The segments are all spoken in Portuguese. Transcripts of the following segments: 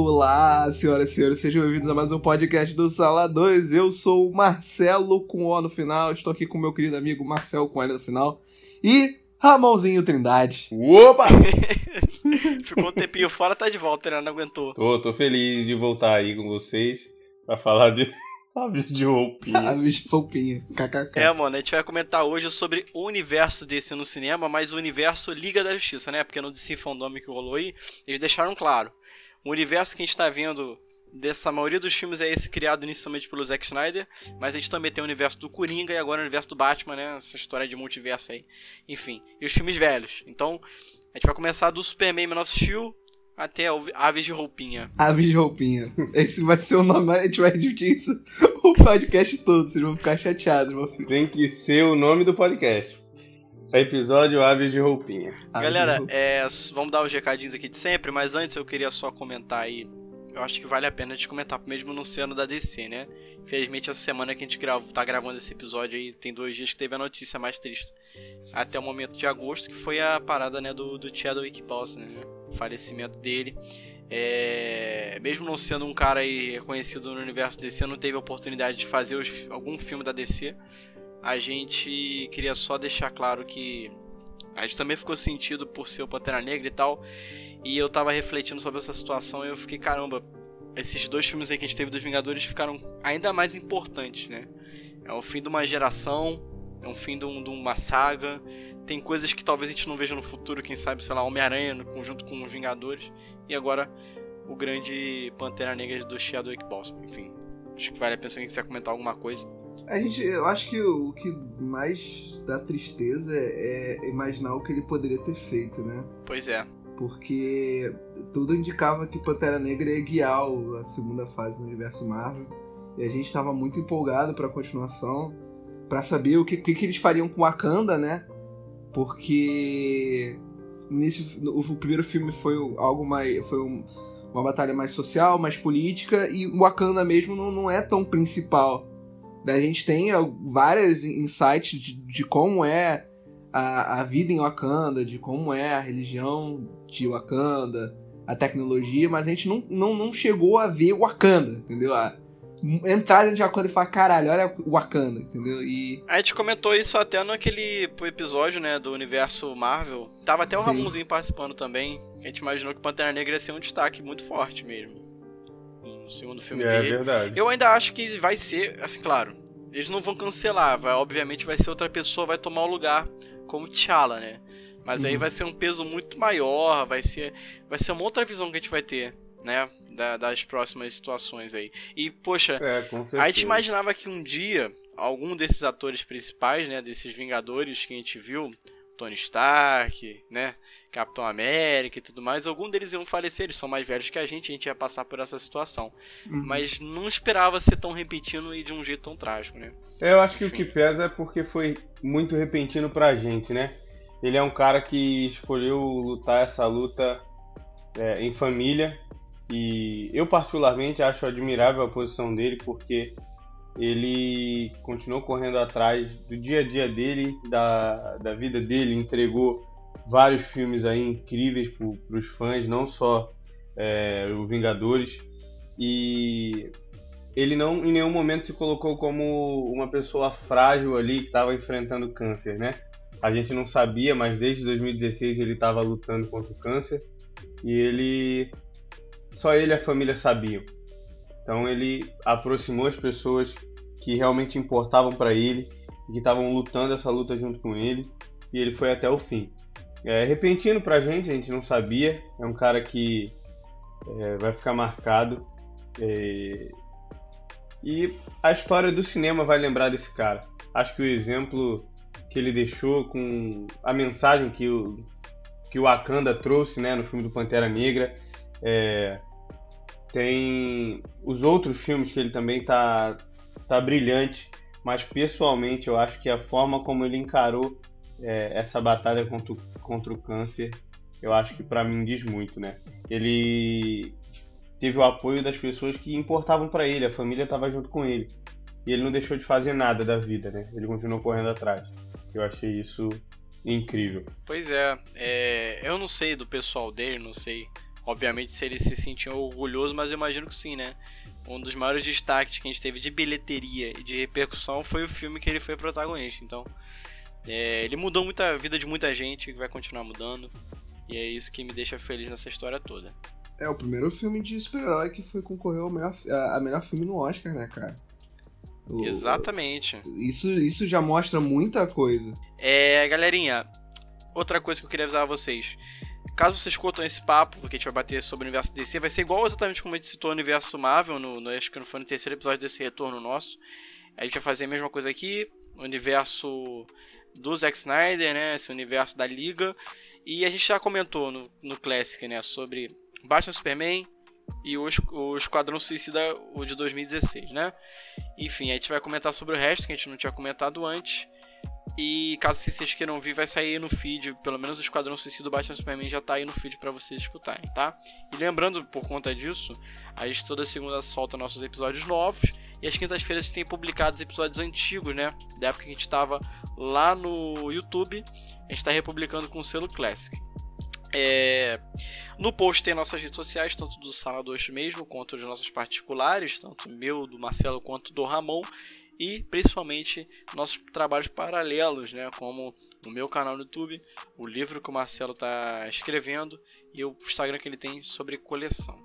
Olá, senhoras e senhores, sejam bem-vindos a mais um podcast do Sala 2. Eu sou o Marcelo com O no final, estou aqui com meu querido amigo Marcelo com L no final e Ramonzinho Trindade. Opa! Ficou um tempinho fora, tá de volta, né? Não aguentou. Tô, tô feliz de voltar aí com vocês pra falar de aves de roupinha. Aves de roupinha, kkk. É, mano, a gente vai comentar hoje sobre o universo desse no cinema, mas o universo Liga da Justiça, né? Porque no DC Fandom que rolou aí, eles deixaram claro. O universo que a gente tá vendo dessa maioria dos filmes é esse criado inicialmente pelo Zack Snyder, mas a gente também tem o universo do Coringa e agora o universo do Batman, né? Essa história de multiverso aí. Enfim, e os filmes velhos. Então, a gente vai começar do Superman Man of Steel até Aves de Roupinha. Aves de roupinha. Esse vai ser o nome, a gente vai repetir isso o podcast todo, vocês vão ficar chateados. Vão ficar... Tem que ser o nome do podcast. Episódio Aves de Roupinha. Galera, de roupinha. é, vamos dar os recadinhos aqui de sempre, mas antes eu queria só comentar aí. Eu acho que vale a pena a gente comentar, mesmo não sendo da DC, né? Infelizmente, essa semana que a gente grava, tá gravando esse episódio aí, tem dois dias que teve a notícia mais triste. Até o momento de agosto, que foi a parada, né, do, do Chadwick Boseman, né? O falecimento dele. É, mesmo não sendo um cara aí reconhecido no universo DC, não teve a oportunidade de fazer os- algum filme da DC. A gente queria só deixar claro que a gente também ficou sentido por ser o Pantera Negra e tal. E eu tava refletindo sobre essa situação e eu fiquei, caramba, esses dois filmes aí que a gente teve dos Vingadores ficaram ainda mais importantes, né? É o fim de uma geração, é um fim de, um- de uma saga. Tem coisas que talvez a gente não veja no futuro, quem sabe, sei lá, Homem-Aranha no conjunto com os Vingadores. E agora o grande Pantera Negra do Chadwick Boseman. Enfim, acho que vale a pena se alguém quiser comentar alguma coisa. A gente, eu acho que o, o que mais dá tristeza é, é imaginar o que ele poderia ter feito, né? Pois é. Porque tudo indicava que Pantera Negra ia guiar o- a segunda fase do universo Marvel. E a gente tava muito empolgado pra continuação, pra saber o que, o que, que eles fariam com Wakanda, né? Porque no início, no- o primeiro filme foi algo mais. foi um- uma batalha mais social, mais política, e o Wakanda mesmo não, não é tão principal. A gente tem ó, vários insights de, de como é a, a vida em Wakanda, de como é a religião de Wakanda, a tecnologia, mas a gente não, não, não chegou a ver Wakanda, entendeu? A, entrar dentro de Wakanda e falar, caralho, olha Wakanda, entendeu? E A gente comentou isso até naquele episódio, né, do universo Marvel. Tava até o Sim. Ramonzinho participando também. A gente imaginou que Pantera Negra ia ser um destaque muito forte mesmo. No segundo filme É dele. verdade. Eu ainda acho que vai ser, assim, claro, eles não vão cancelar, vai, obviamente vai ser outra pessoa, vai tomar o lugar como T'Challa, né? Mas aí Uhum. vai ser um peso muito maior, vai ser, vai ser uma outra visão que a gente vai ter, né? Da- das próximas situações aí. E, poxa, É, a gente imaginava que um dia algum desses atores principais, né, desses Vingadores que a gente viu, Tony Stark, né, Capitão América e tudo mais, algum deles iam falecer, eles são mais velhos que a gente, a gente ia passar por essa situação. Uhum. Mas não esperava ser tão repentino e de um jeito tão trágico, né? É, Eu acho que o que pesa é porque foi muito repentino pra gente, né? Ele é um cara que escolheu lutar essa luta é, em família e eu particularmente acho admirável a posição dele porque ele continuou correndo atrás do dia a dia dele, da, da vida dele, entregou vários filmes aí incríveis para os fãs, não só é, o Vingadores e ele não em nenhum momento se colocou como uma pessoa frágil ali que estava enfrentando câncer, né? A gente não sabia, mas desde 2016 ele estava lutando contra o câncer e ele só ele e a família sabiam. Então ele aproximou as pessoas que realmente importavam para ele e que estavam lutando essa luta junto com ele e ele foi até o fim. É repentino pra gente, a gente não sabia. É um cara que é, vai ficar marcado. É, e a história do cinema vai lembrar desse cara. Acho que o exemplo que ele deixou com a mensagem que o, que o Wakanda trouxe né, no filme do Pantera Negra. É, tem os outros filmes que ele também tá, tá brilhante, mas pessoalmente eu acho que a forma como ele encarou é, essa batalha contra, contra o câncer, eu acho que pra mim diz muito, né? Ele teve o apoio das pessoas que importavam pra ele, a família estava junto com ele. E ele não deixou de fazer nada da vida, né? Ele continuou correndo atrás. Eu achei isso incrível. Pois é, é, eu não sei do pessoal dele, não sei obviamente, se ele se sentia orgulhoso, mas eu imagino que sim, né? Um dos maiores destaques que a gente teve de bilheteria e de repercussão foi o filme que ele foi protagonista. Então, é, ele mudou muita a vida de muita gente, vai continuar mudando. E é isso que me deixa feliz nessa história toda. É o primeiro filme de super-herói que foi concorrer ao melhor, a, melhor filme no Oscar, né, cara? O, Exatamente. Isso, isso já mostra muita coisa. É, galerinha, outra coisa que eu queria avisar a vocês. Caso vocês curtam esse papo, porque a gente vai bater sobre o universo DC, vai ser igual exatamente como a gente citou o universo Marvel, no, no, acho que foi no terceiro episódio desse retorno nosso. A gente vai fazer a mesma coisa aqui, o universo do Zack Snyder, né, esse universo da Liga. E a gente já comentou no, no Classic, né, sobre Batman Superman, e o, o Esquadrão Suicida, o de 2016, né? Enfim, a gente vai comentar sobre o resto que a gente não tinha comentado antes. E caso vocês queiram vir, vai sair no feed, pelo menos o Esquadrão Suicida do Batman Superman já tá aí no feed para vocês escutarem, tá? E lembrando, por conta disso, a gente toda segunda solta nossos episódios novos. E às quintas-feiras a gente tem publicado os episódios antigos, né? Da época que a gente tava lá no YouTube. A gente tá republicando com o selo Classic. É... No post tem nossas redes sociais, tanto do Sala 2 mesmo, quanto de nossas particulares, tanto meu, do Marcelo, quanto do Ramon, e principalmente nossos trabalhos paralelos, né, como o meu canal no YouTube, o livro que o Marcelo está escrevendo e o Instagram que ele tem sobre coleção.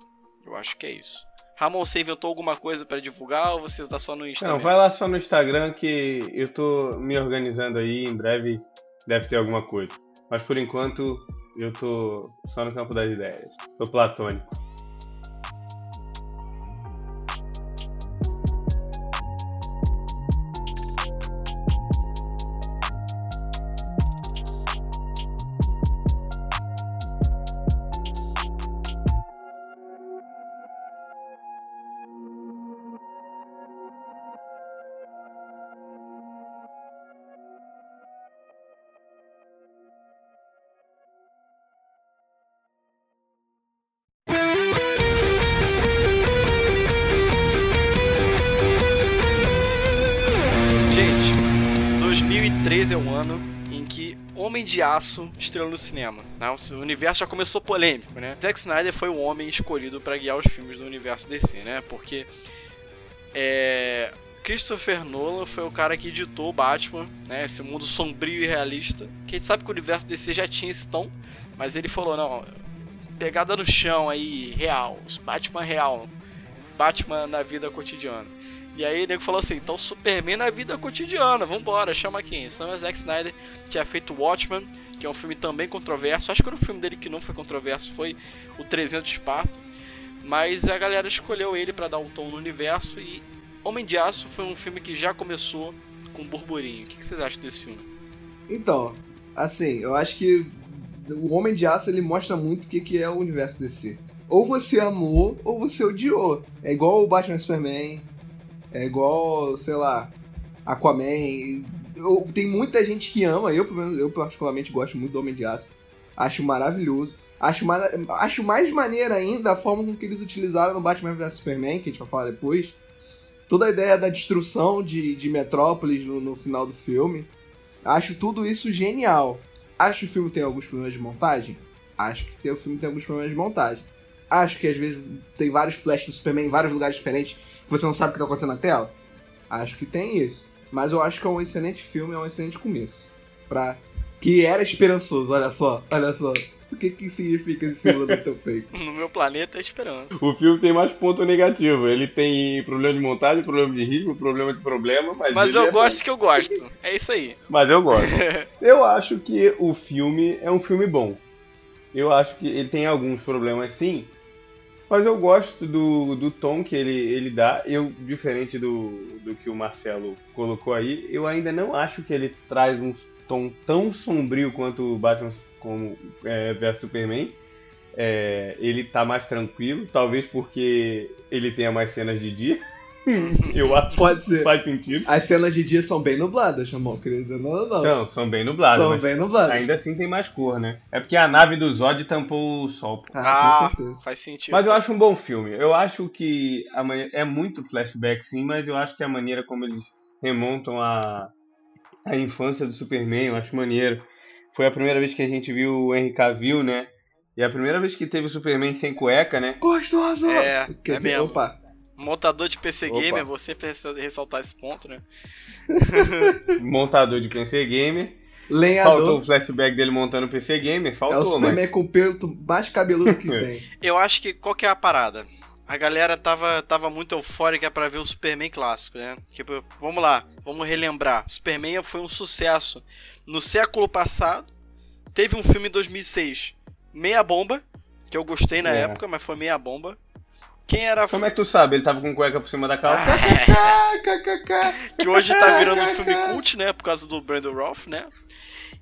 Eu acho que é isso. Ramon, você inventou alguma coisa para divulgar ou você está só no Instagram? Não, vai lá só no Instagram que eu estou me organizando aí, em breve deve ter alguma coisa. Mas por enquanto eu tô só no campo das ideias. Tô platônico. Homem de Aço estrelou no cinema. Né? O universo já começou polêmico, né? Zack Snyder foi o homem escolhido para guiar os filmes do universo DC, né? Porque é... Christopher Nolan foi o cara que editou o Batman, né? Esse mundo sombrio e realista. Que a gente sabe que o universo DC já tinha esse tom, mas ele falou, não, pegada no chão aí, real, Batman real, Batman na vida cotidiana. E aí o nego falou assim, então Superman na vida cotidiana, vambora, chama quem? Sam Zack Snyder tinha feito Watchmen, que é um filme também controverso. Acho que o filme dele que não foi controverso foi o 300 de Esparta. Mas a galera escolheu ele para dar um tom no universo e Homem de Aço foi um filme que já começou com burburinho. O que vocês acham desse filme? Então, assim, eu acho que o Homem de Aço ele mostra muito o que é o universo DC. Ou você amou ou você odiou. É igual o Batman Superman, é igual, sei lá, Aquaman. Eu, tem muita gente que ama, eu, eu particularmente gosto muito do Homem de Aço. Acho maravilhoso. Acho, acho mais maneira ainda a forma com que eles utilizaram no Batman vs Superman, que a gente vai falar depois. Toda a ideia da destruição de, de Metrópolis no, no final do filme. Acho tudo isso genial. Acho que o filme tem alguns problemas de montagem? Acho que o filme tem alguns problemas de montagem. Acho que às vezes tem vários flashes do Superman em vários lugares diferentes que você não sabe o que está acontecendo na tela? Acho que tem isso. Mas eu acho que é um excelente filme, é um excelente começo. Pra... Que era esperançoso, olha só, olha só. O que que significa esse símbolo no teu peito? No meu planeta é esperança. O filme tem mais ponto negativo. Ele tem problema de montagem, problema de ritmo, problema de problema, mas. Mas eu é gosto bom. que eu gosto. É isso aí. Mas eu gosto. eu acho que o filme é um filme bom. Eu acho que ele tem alguns problemas sim, mas eu gosto do, do tom que ele, ele dá. Eu, diferente do, do que o Marcelo colocou aí, eu ainda não acho que ele traz um tom tão sombrio quanto o Batman como, é, vs Superman. É, ele tá mais tranquilo, talvez porque ele tenha mais cenas de dia. Eu acho Pode ser. faz sentido. As cenas de dia são bem nubladas, chamou, queria dizer, não, não. São, são bem nubladas. São bem nubladas. Ainda assim tem mais cor, né? É porque a nave do Zod tampou o sol. Pô. Ah, ah, com certeza. Faz sentido. Mas eu acho um bom filme. Eu acho que a man... é muito flashback, sim, mas eu acho que a maneira como eles remontam a, a infância do Superman, eu acho maneiro. Foi a primeira vez que a gente viu o Henry Cavill, né? E é a primeira vez que teve o Superman sem cueca, né? Gostoso! É, Quer é dizer, mesmo. opa. Montador de PC Opa. Gamer, você precisa ressaltar esse ponto, né? Montador de PC Gamer. Faltou Lenhador. o flashback dele montando o PC Gamer, É o faltou, Superman mas. com o pelo mais cabeludo que tem. Eu acho que qual que é a parada? A galera tava, tava muito eufórica pra ver o Superman clássico, né? Tipo, vamos lá, vamos relembrar. Superman foi um sucesso no século passado. Teve um filme em 2006, Meia Bomba, que eu gostei na É. época, mas foi meia bomba. Quem era Como é que tu sabe? Ele tava com cueca por cima da calça? Que hoje tá virando um filme cult, né? Por causa do Brandon Routh, né?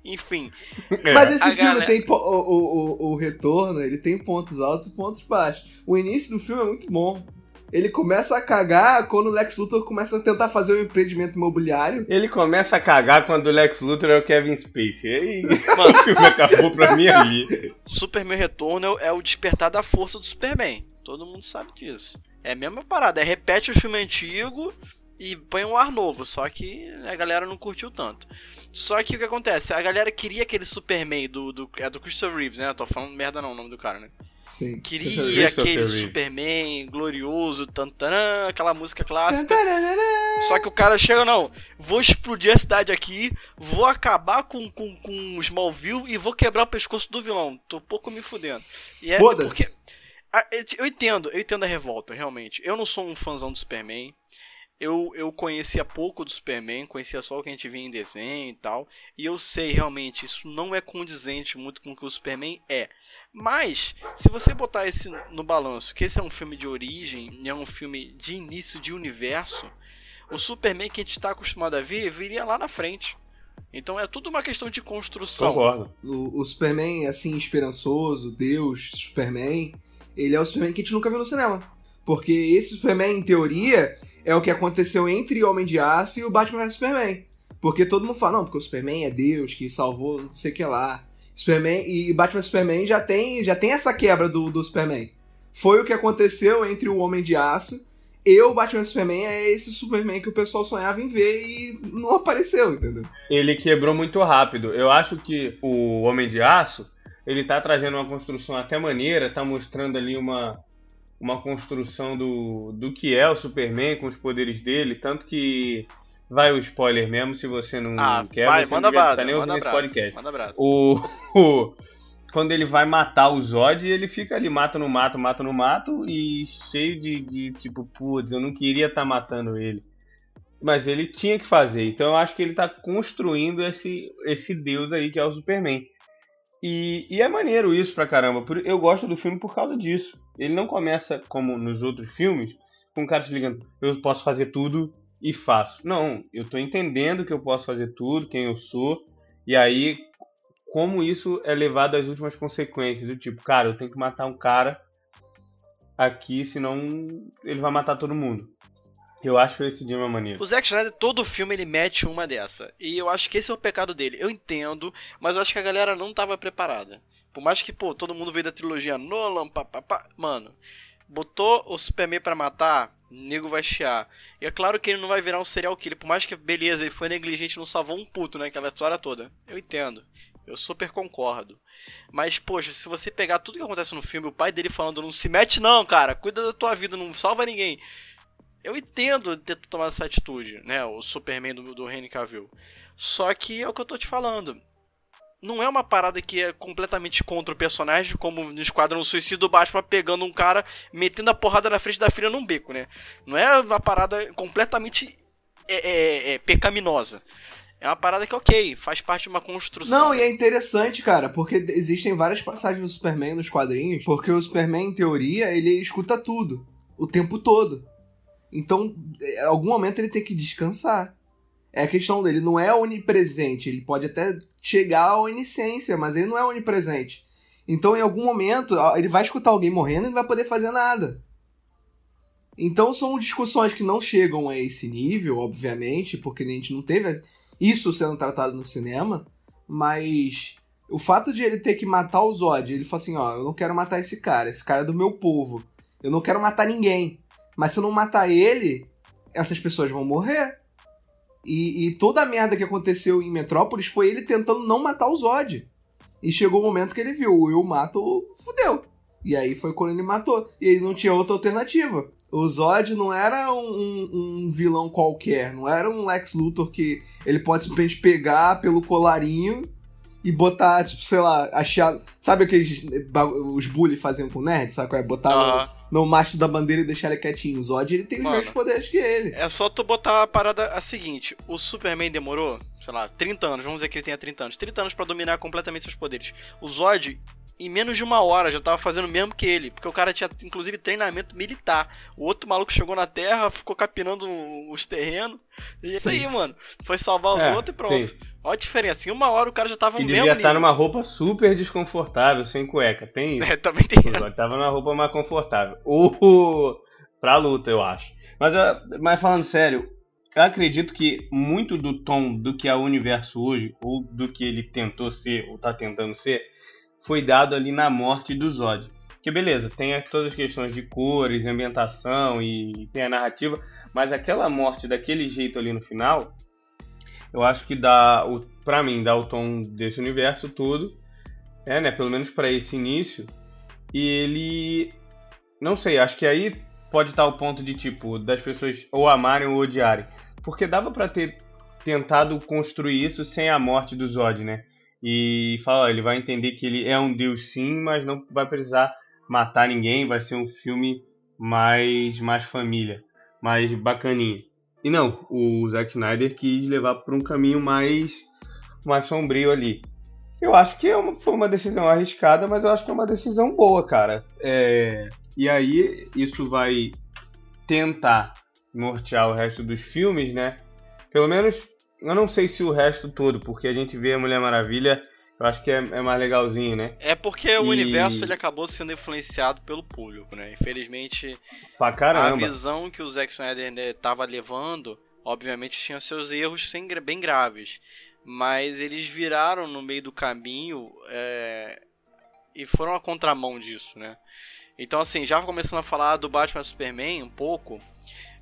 Enfim, É. Mas esse A filme galera- tem o, o, o, o retorno, ele tem pontos altos e pontos baixos. O início do filme é muito bom. Ele começa a cagar quando o Lex Luthor começa a tentar fazer um empreendimento imobiliário. Ele começa a cagar quando o Lex Luthor é o Kevin Spacey. E aí, Mano. o filme acabou pra mim ali. Superman Retorno é o despertar da força do Superman. Todo mundo sabe disso. É a mesma parada, é repete o filme antigo e põe um ar novo, só que a galera não curtiu tanto. Só que o que acontece? A galera queria aquele Superman do, do, é do Christopher Reeves, né? Eu tô falando merda não, o nome do cara, né? Sim. Queria aquele. Superman glorioso, tantanã, aquela música clássica. Só que o cara chega, não, vou explodir a cidade aqui, vou acabar com, com, com os Smallville e vou quebrar o pescoço do vilão. Tô pouco me fudendo. E é porque Foda-se. ah, eu- Eu entendo, eu entendo a revolta, realmente. Eu não sou um fãzão do Superman. Eu, eu conhecia pouco do Superman, conhecia só o que a gente via em desenho e tal. E eu sei realmente, isso não é condizente muito com o que o Superman é. Mas, se você botar esse no balanço, que esse é um filme de origem, e é um filme de início de universo, o Superman que a gente está acostumado a ver viria lá na frente. Então é tudo uma questão de construção. Concordo. O, o Superman, assim, esperançoso, Deus, Superman, ele é o Superman que a gente nunca viu no cinema. Porque esse Superman, em teoria, é o que aconteceu entre Homem de Aço e o Batman vs Superman. Porque todo mundo fala, não, porque o Superman é Deus que salvou não sei o que lá. Superman e Batman vs Superman já tem, já tem essa quebra do, do Superman. Foi o que aconteceu entre o Homem de Aço e o Batman Superman é esse Superman que o pessoal sonhava em ver e não apareceu, entendeu? Ele quebrou muito rápido. Eu acho que o Homem de Aço, ele tá trazendo uma construção até maneira, tá mostrando ali uma, uma construção do, do que é o Superman com os poderes dele, tanto que vai o spoiler mesmo, se você não Ah, quer, vai, você manda não brasa, tá nem manda ouvindo esse podcast. manda brasa. O, o- quando ele vai matar o Zod, ele fica ali, mata no mato, mata no mato, e cheio de, de tipo, putz, eu não queria estar matando ele. Mas ele tinha que fazer. Então eu acho que ele tá construindo esse, esse deus aí que é o Superman. E, e é maneiro isso pra caramba. Eu gosto do filme por causa disso. Ele não começa como nos outros filmes, com o cara te ligando, eu posso fazer tudo e faço. Não, eu tô entendendo que eu posso fazer tudo, quem eu sou, e aí como isso é levado às últimas consequências. Do tipo, cara, eu tenho que matar um cara aqui, senão ele vai matar todo mundo. Eu acho esse uma maneira. O Zack Snyder, todo filme, ele mete uma dessa. E eu acho que esse é o pecado dele. Eu entendo, mas eu acho que a galera não tava preparada. Por mais que, pô, todo mundo veio da trilogia Nolan, papapá. Mano, botou o Superman pra matar, nego vai chiar. E é claro que ele não vai virar um serial killer. Por mais que, beleza, ele foi negligente, não salvou um puto, né? Aquela história toda. Eu entendo. Eu super concordo. Mas, poxa, se você pegar tudo que acontece no filme, o pai dele falando, não se mete não, cara, cuida da tua vida, não salva ninguém. Eu entendo ter tomado essa atitude, né? O Superman do, do Henry Cavill. Só que é o que eu tô te falando. Não é uma parada que é completamente contra o personagem, como no Esquadrão Suicida o Batman pegando um cara, metendo a porrada na frente da filha num beco, né? Não é uma parada completamente é, é, é, pecaminosa. É uma parada que, ok, faz parte de uma construção. Não, e é interessante, cara, porque existem várias passagens do Superman nos quadrinhos, porque o Superman, em teoria, ele escuta tudo, o tempo todo. Então, em algum momento ele tem que descansar. É a questão dele, não é onipresente, ele pode até chegar à onisciência, mas ele não é onipresente. Então, em algum momento, ele vai escutar alguém morrendo e não vai poder fazer nada. Então, são discussões que não chegam a esse nível, obviamente, porque a gente não teve isso sendo tratado no cinema, mas o fato de ele ter que matar o Zod, ele fala assim, ó, eu não quero matar esse cara, esse cara é do meu povo. Eu não quero matar ninguém. Mas se eu não matar ele, essas pessoas vão morrer. E, e toda a merda que aconteceu em Metrópolis foi ele tentando não matar o Zod. E chegou o momento que ele viu, o Will mato, fudeu. E aí foi quando ele matou. E aí não tinha outra alternativa. O Zod não era um, um, um, vilão qualquer, não era um Lex Luthor que ele pode simplesmente pegar pelo colarinho e botar, tipo, sei lá, achar. Sabe aqueles. Os bully faziam com o nerd, sabe qual é? Botar no, no macho da bandeira e deixar ele quietinho. O Zod ele tem os Mano. mesmos poderes que ele. É só tu botar a parada a seguinte: o Superman demorou, sei lá, 30 anos, vamos dizer que ele tenha 30 anos, 30 anos pra dominar completamente seus poderes. O Zod, em menos de uma hora, já tava fazendo o mesmo que ele, porque o cara tinha inclusive treinamento militar. O outro maluco chegou na Terra, ficou capinando os terrenos. E isso Sim. aí, mano. Foi salvar os É, outros e pronto. sim. Olha a diferença. Em uma hora o cara já tava E no devia mesmo estar nível. numa roupa super desconfortável, sem cueca. Tem isso. É, também tem. Zod tava numa roupa mais confortável. Ou pra luta, eu acho. Mas, eu- mas falando sério, eu acredito que muito do tom do que é o universo hoje, ou do que ele tentou ser, ou tá tentando ser, foi dado ali na morte do Zod. Que beleza, tem todas as questões de cores, ambientação e tem a narrativa, mas aquela morte daquele jeito ali no final, eu acho que dá, o, pra mim, dá o tom desse universo todo, é, né, pelo menos pra esse início, e ele, não sei, acho que aí pode estar o ponto de tipo das pessoas ou amarem ou odiarem, porque dava pra ter tentado construir isso sem a morte do Zod, né? E fala, ó, ele vai entender que ele é um deus sim, mas não vai precisar matar ninguém, vai ser um filme mais mais família, mais bacaninha. E não, o Zack Snyder quis levar para um caminho mais mais sombrio ali. Eu acho que é uma- foi uma decisão arriscada, mas eu acho que é uma decisão boa, cara. É, e aí isso vai tentar nortear o resto dos filmes, né? Pelo menos, eu não sei se o resto todo, porque a gente vê a Mulher Maravilha, eu acho que é, é mais legalzinho, né? É porque o E- universo ele acabou sendo influenciado pelo público, né? Infelizmente, a visão que o Zack Snyder né, tava levando, obviamente tinha seus erros bem graves. Mas eles viraram no meio do caminho é, e foram a contramão disso, né? Então, assim, já começando a falar do Batman Superman um pouco,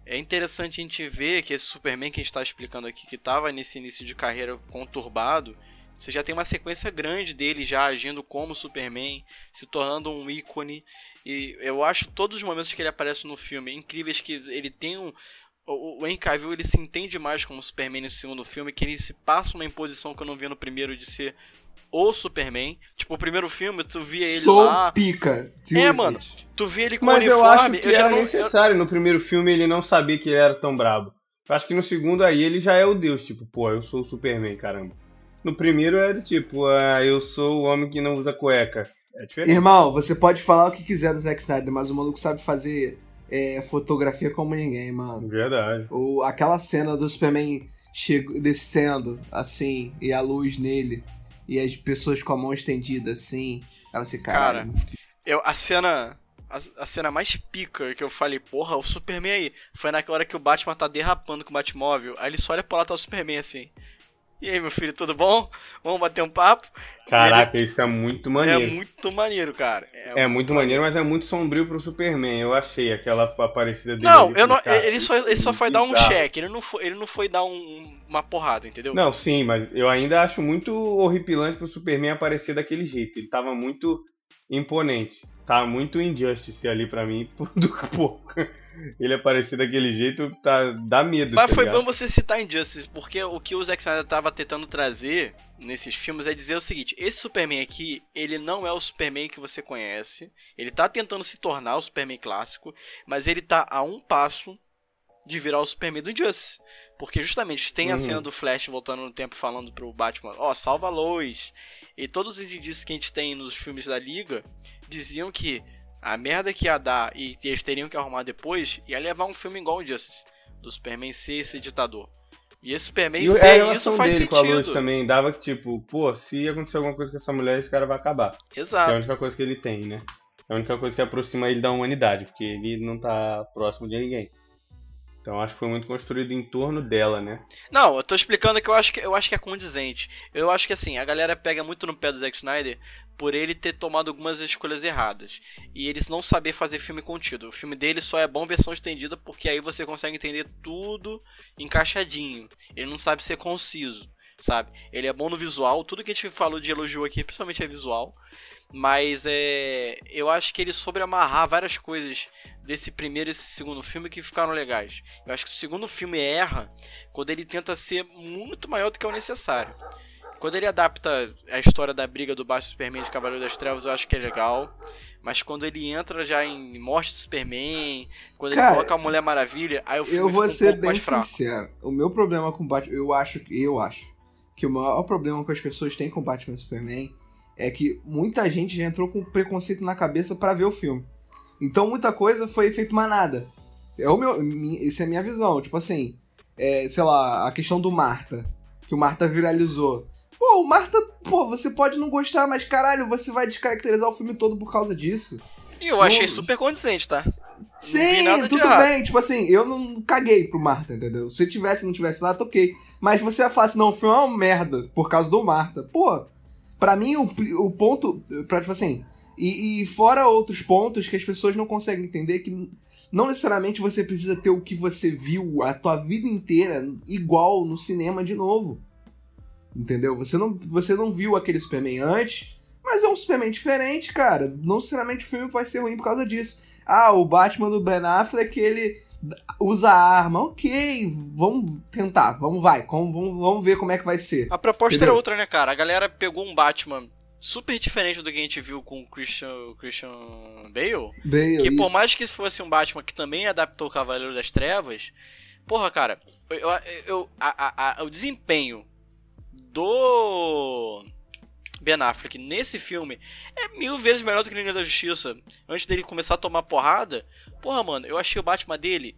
é interessante a gente ver que esse Superman que a gente está explicando aqui, que estava nesse início de carreira conturbado, você já tem uma sequência grande dele já agindo como Superman, se tornando um ícone. E eu acho todos os momentos que ele aparece no filme incríveis que ele tem um. O, Henry Cavill ele se entende mais como Superman nesse segundo filme, que ele se passa uma imposição que eu não vi no primeiro de ser o Superman. Tipo, o primeiro filme, tu via ele Sou lá, pica. É, mano. tu via ele com Mas eu uniforme, acho que já era não. eu- necessário. No primeiro filme ele não sabia que ele era tão brabo. Eu acho que no segundo aí ele já é o deus, tipo, pô, eu sou o Superman, caramba. No primeiro era tipo, ah, eu sou o homem que não usa cueca. É diferente. Irmão, você pode falar o que quiser do Zack Snyder, mas o maluco sabe fazer é, fotografia como ninguém, mano. Verdade. O, aquela cena do Superman chego, descendo, assim, e a luz nele, e as pessoas com a mão estendida, assim. Ela se cara. Eu, a cena. A, a cena mais pica que eu falei, porra, o Superman aí. Foi naquela hora que o Batman tá derrapando com o Batmóvel. Aí ele só olha pro lado tá o Superman assim. E aí, meu filho, tudo bom? Vamos bater um papo? Caraca, isso é muito maneiro. É muito maneiro, cara. É muito maneiro, mas é muito sombrio pro Superman. Eu achei aquela aparecida dele. Não, eu não, ele, só, ele só foi dar um cheque, ele não foi, ele não foi dar um- uma porrada, entendeu? Não, sim, mas eu ainda acho muito horripilante pro Superman aparecer daquele jeito. Ele tava muito imponente. Tá muito injustice ali pra mim. Do, pô, ele aparecer daquele jeito tá, dá medo. Mas tá foi ligado? bom você citar Injustice, porque o que o Zack Snyder tava tentando trazer nesses filmes é dizer o seguinte: esse Superman aqui, ele não é o Superman que você conhece. Ele tá tentando se tornar o Superman clássico, mas ele tá a um passo de virar o Superman do Injustice. Porque justamente tem a Uhum. cena do Flash voltando no tempo falando pro Batman, ó, salva a Lois. E todos os indícios que a gente tem nos filmes da Liga diziam que a merda que ia dar e que eles teriam que arrumar depois ia levar um filme igual o Justice. Do Superman ser esse ditador. E esse Superman E a ser isso relação faz dele com a Lois sentido. também dava que, tipo, pô, se acontecer alguma coisa com essa mulher, esse cara vai acabar. Que é a Exato. única coisa que ele tem, né? É a única coisa que aproxima ele da humanidade, porque ele não tá próximo de ninguém. Então acho que foi muito construído em torno dela, né? Não, eu tô explicando que eu acho que eu acho que é condizente. Eu acho que assim, a galera pega muito no pé do Zack Snyder por ele ter tomado algumas escolhas erradas. E eles não saber fazer filme contido. O filme dele só é bom versão estendida porque aí você consegue entender tudo encaixadinho. Ele não sabe ser conciso. Sabe? Ele é bom no visual, tudo que a gente falou de elogio aqui, principalmente é visual. Mas é, eu acho que ele soube amarrar várias coisas desse primeiro e esse segundo filme que ficaram legais. Eu acho que o segundo filme erra quando ele tenta ser muito maior do que é o necessário. Quando ele adapta a história da briga do Baixo Superman de Cavaleiro das Trevas, eu acho que é legal. Mas quando ele entra já em Morte do Superman, quando Cara, ele coloca a Mulher Maravilha, aí o filme Eu vou ser um bem sincero. O meu problema com Batman, eu acho, eu acho que o maior problema que as pessoas têm com Batman e Superman é que muita gente já entrou com preconceito na cabeça para ver o filme. Então muita coisa foi feito manada. É o meu, essa é a minha visão. Tipo assim, é, sei lá, a questão do Marta, que o Marta viralizou. Pô, o Marta, pô, você pode não gostar, mas caralho, você vai descaracterizar o filme todo por causa disso. E eu achei super condizente, tá? Sim, tudo bem. Tipo assim, eu não caguei pro Marta, entendeu? Se tivesse não tivesse lá, toquei. Mas você ia falar assim, não, filme é uma merda por causa do Marta. Pô, pra mim o, o ponto. Pra, tipo assim. E, e fora outros pontos que as pessoas não conseguem entender que não necessariamente você precisa ter o que você viu a tua vida inteira igual no cinema de novo. Entendeu? Você não, você não viu aquele Superman antes, mas é um Superman diferente, cara. Não necessariamente o filme vai ser ruim por causa disso. Ah, o Batman do Ben Affleck, ele usa arma. Ok, vamos tentar, vamos vai, vamos, vamos ver como é que vai ser. A proposta Entendeu? era outra, né, cara? A galera pegou um Batman super diferente do que a gente viu com o Christian, Christian Bale. Bale que por mais que fosse um Batman que também adaptou o Cavaleiro das Trevas, porra, cara, eu, eu, a, a, a, o desempenho do Ben Affleck nesse filme é mil vezes melhor do que Liga da Justiça. Antes dele começar a tomar porrada, porra, mano, eu achei o Batman dele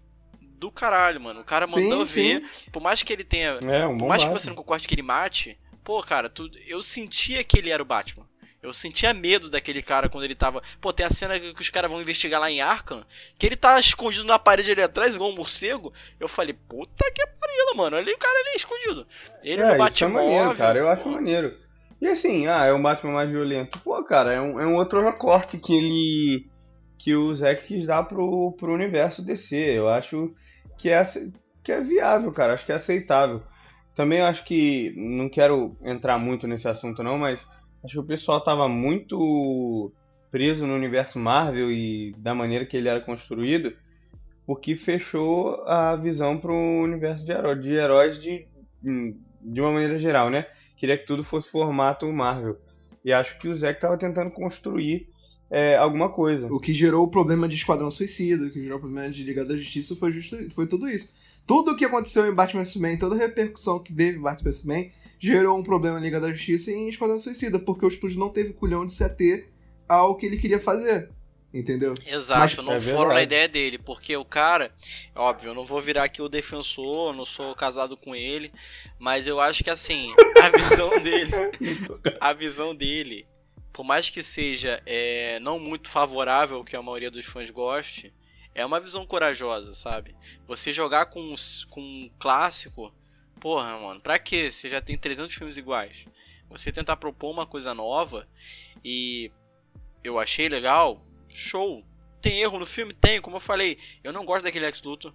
do caralho, mano. O cara mandou sim, ver. Sim. Por mais que ele tenha. É, um por mais Batman. que você não concorde que ele mate, pô, cara, tu, eu sentia que ele era o Batman. Eu sentia medo daquele cara quando ele tava. Pô, tem a cena que os caras vão investigar lá em Arkham, que ele tá escondido na parede ali atrás, igual um morcego. Eu falei, puta que pariu, mano. Ali o cara ali escondido. Ele é, no Batman. Isso é maneiro, cara. Eu acho maneiro. E assim, ah, é um Batman mais violento. Pô, cara, é um, é um outro recorte que ele. que o Zack quis dar pro, pro universo DC. Eu acho que é, que é viável, cara. Acho que é aceitável. Também acho que. Não quero entrar muito nesse assunto, não, mas Acho que o pessoal tava muito preso no universo Marvel e da maneira que ele era construído, porque fechou a visão para o universo de, heró de heróis de, de uma maneira geral, né? Queria que tudo fosse formato Marvel. E acho que o Zack estava tentando construir é, alguma coisa. O que gerou o problema de Esquadrão Suicida, o que gerou o problema de Liga da Justiça foi, justo, foi tudo isso. Tudo o que aconteceu em Batman Superman, toda a repercussão que teve Batman Superman, gerou um problema em Liga da Justiça e em Esquadrão Suicida, porque o estúdio não teve culhão de se ater ao que ele queria fazer. Entendeu? Exato, Mas, não é foram na ideia dele, porque o cara, óbvio, eu não vou virar aqui o defensor, não sou casado com ele, mas eu acho que assim, a visão dele, a visão dele, por mais que seja é, não muito favorável que a maioria dos fãs goste, é uma visão corajosa, sabe? Você jogar com, com um clássico porra, mano, pra que? Você já tem 300 filmes iguais. Você tentar propor uma coisa nova e eu achei legal, show. Tem erro no filme? Tem, como eu falei. Eu não gosto daquele Lex Luthor.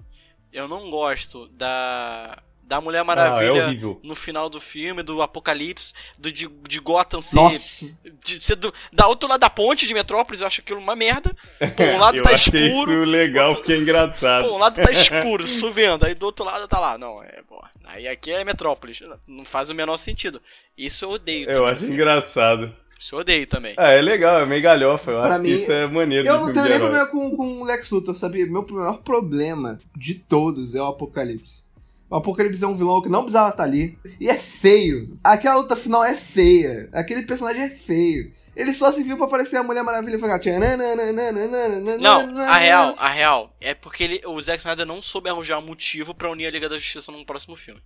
Eu não gosto da da Mulher Maravilha ah, é no final do filme, do Apocalipse, do de, de Gotham ser, Nossa. de ser do, da outro lado da ponte de Metrópolis, eu acho aquilo uma merda. Pô, um lado tá escuro. Isso legal, outro, fiquei engraçado. Pô, um lado tá escuro, chovendo, aí do outro lado tá lá. Não, é, pô, aí aqui é Metrópolis, não faz o menor sentido. Isso eu odeio. Eu acho engraçado. Isso eu odeio também. Ah, é legal, é meio galhofa. Eu pra acho mim, que isso é maneiro. Eu não tenho nem problema com, com o Lex Luthor, sabia? Meu maior problema de todos é o Apocalipse. O Apocalipse é um vilão que não precisava estar ali. E é feio. Aquela luta final é feia. Aquele personagem é feio. Ele só se viu pra aparecer a Mulher Maravilha e falar. Não, a real, a real. É porque ele, o Zack Snyder não soube arranjar um motivo para unir a Liga da Justiça num próximo filme.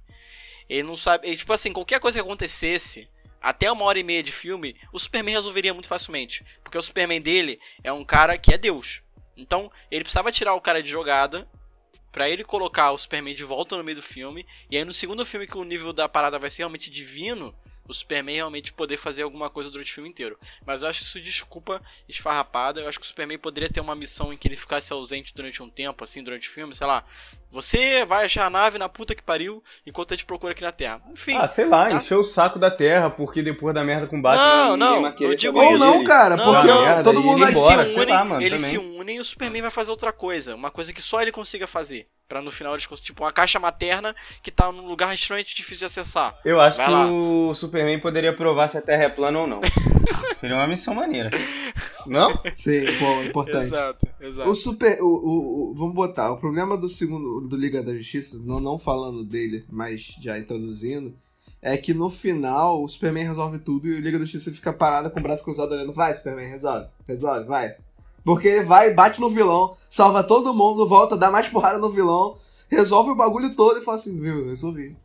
Ele não sabe. Ele, tipo assim, qualquer coisa que acontecesse. Até uma hora e meia de filme, o Superman resolveria muito facilmente. Porque o Superman dele é um cara que é Deus. Então, ele precisava tirar o cara de jogada para ele colocar o Superman de volta no meio do filme. E aí no segundo filme que o nível da parada vai ser realmente divino, o Superman realmente poder fazer alguma coisa durante o filme inteiro. Mas eu acho isso desculpa esfarrapada. Eu acho que o Superman poderia ter uma missão em que ele ficasse ausente durante um tempo, assim, durante o filme, sei lá. Você vai achar a nave na puta que pariu enquanto a gente procura aqui na Terra. Enfim. Ah, sei lá, tá? encheu o saco da Terra, porque depois da merda com o Batman. Não, não, vai não digo saber Ou não, cara, Não, porque não, merda, todo mundo eles embora, se unem, lá, mano, eles também. se unem e o Superman vai fazer outra coisa. Uma coisa que só ele consiga fazer. Pra no final eles conseguirem. Tipo, uma caixa materna que tá num lugar extremamente difícil de acessar. Eu acho Vai que lá. o Superman poderia provar se a Terra é plana ou não. Seria uma missão maneira. Não? Sim, bom, importante. Exato, exato. O super. O, o, o- vamos botar. O problema do segundo. Do Liga da Justiça, não, não falando dele, mas já introduzindo. É que no final o Superman resolve tudo e o Liga da Justiça fica parada com o braço cruzado olhando. Vai, Superman, resolve. Resolve, vai. Porque ele vai, bate no vilão, salva todo mundo, volta, dá mais porrada no vilão, resolve o bagulho todo e fala assim, viu, resolvi.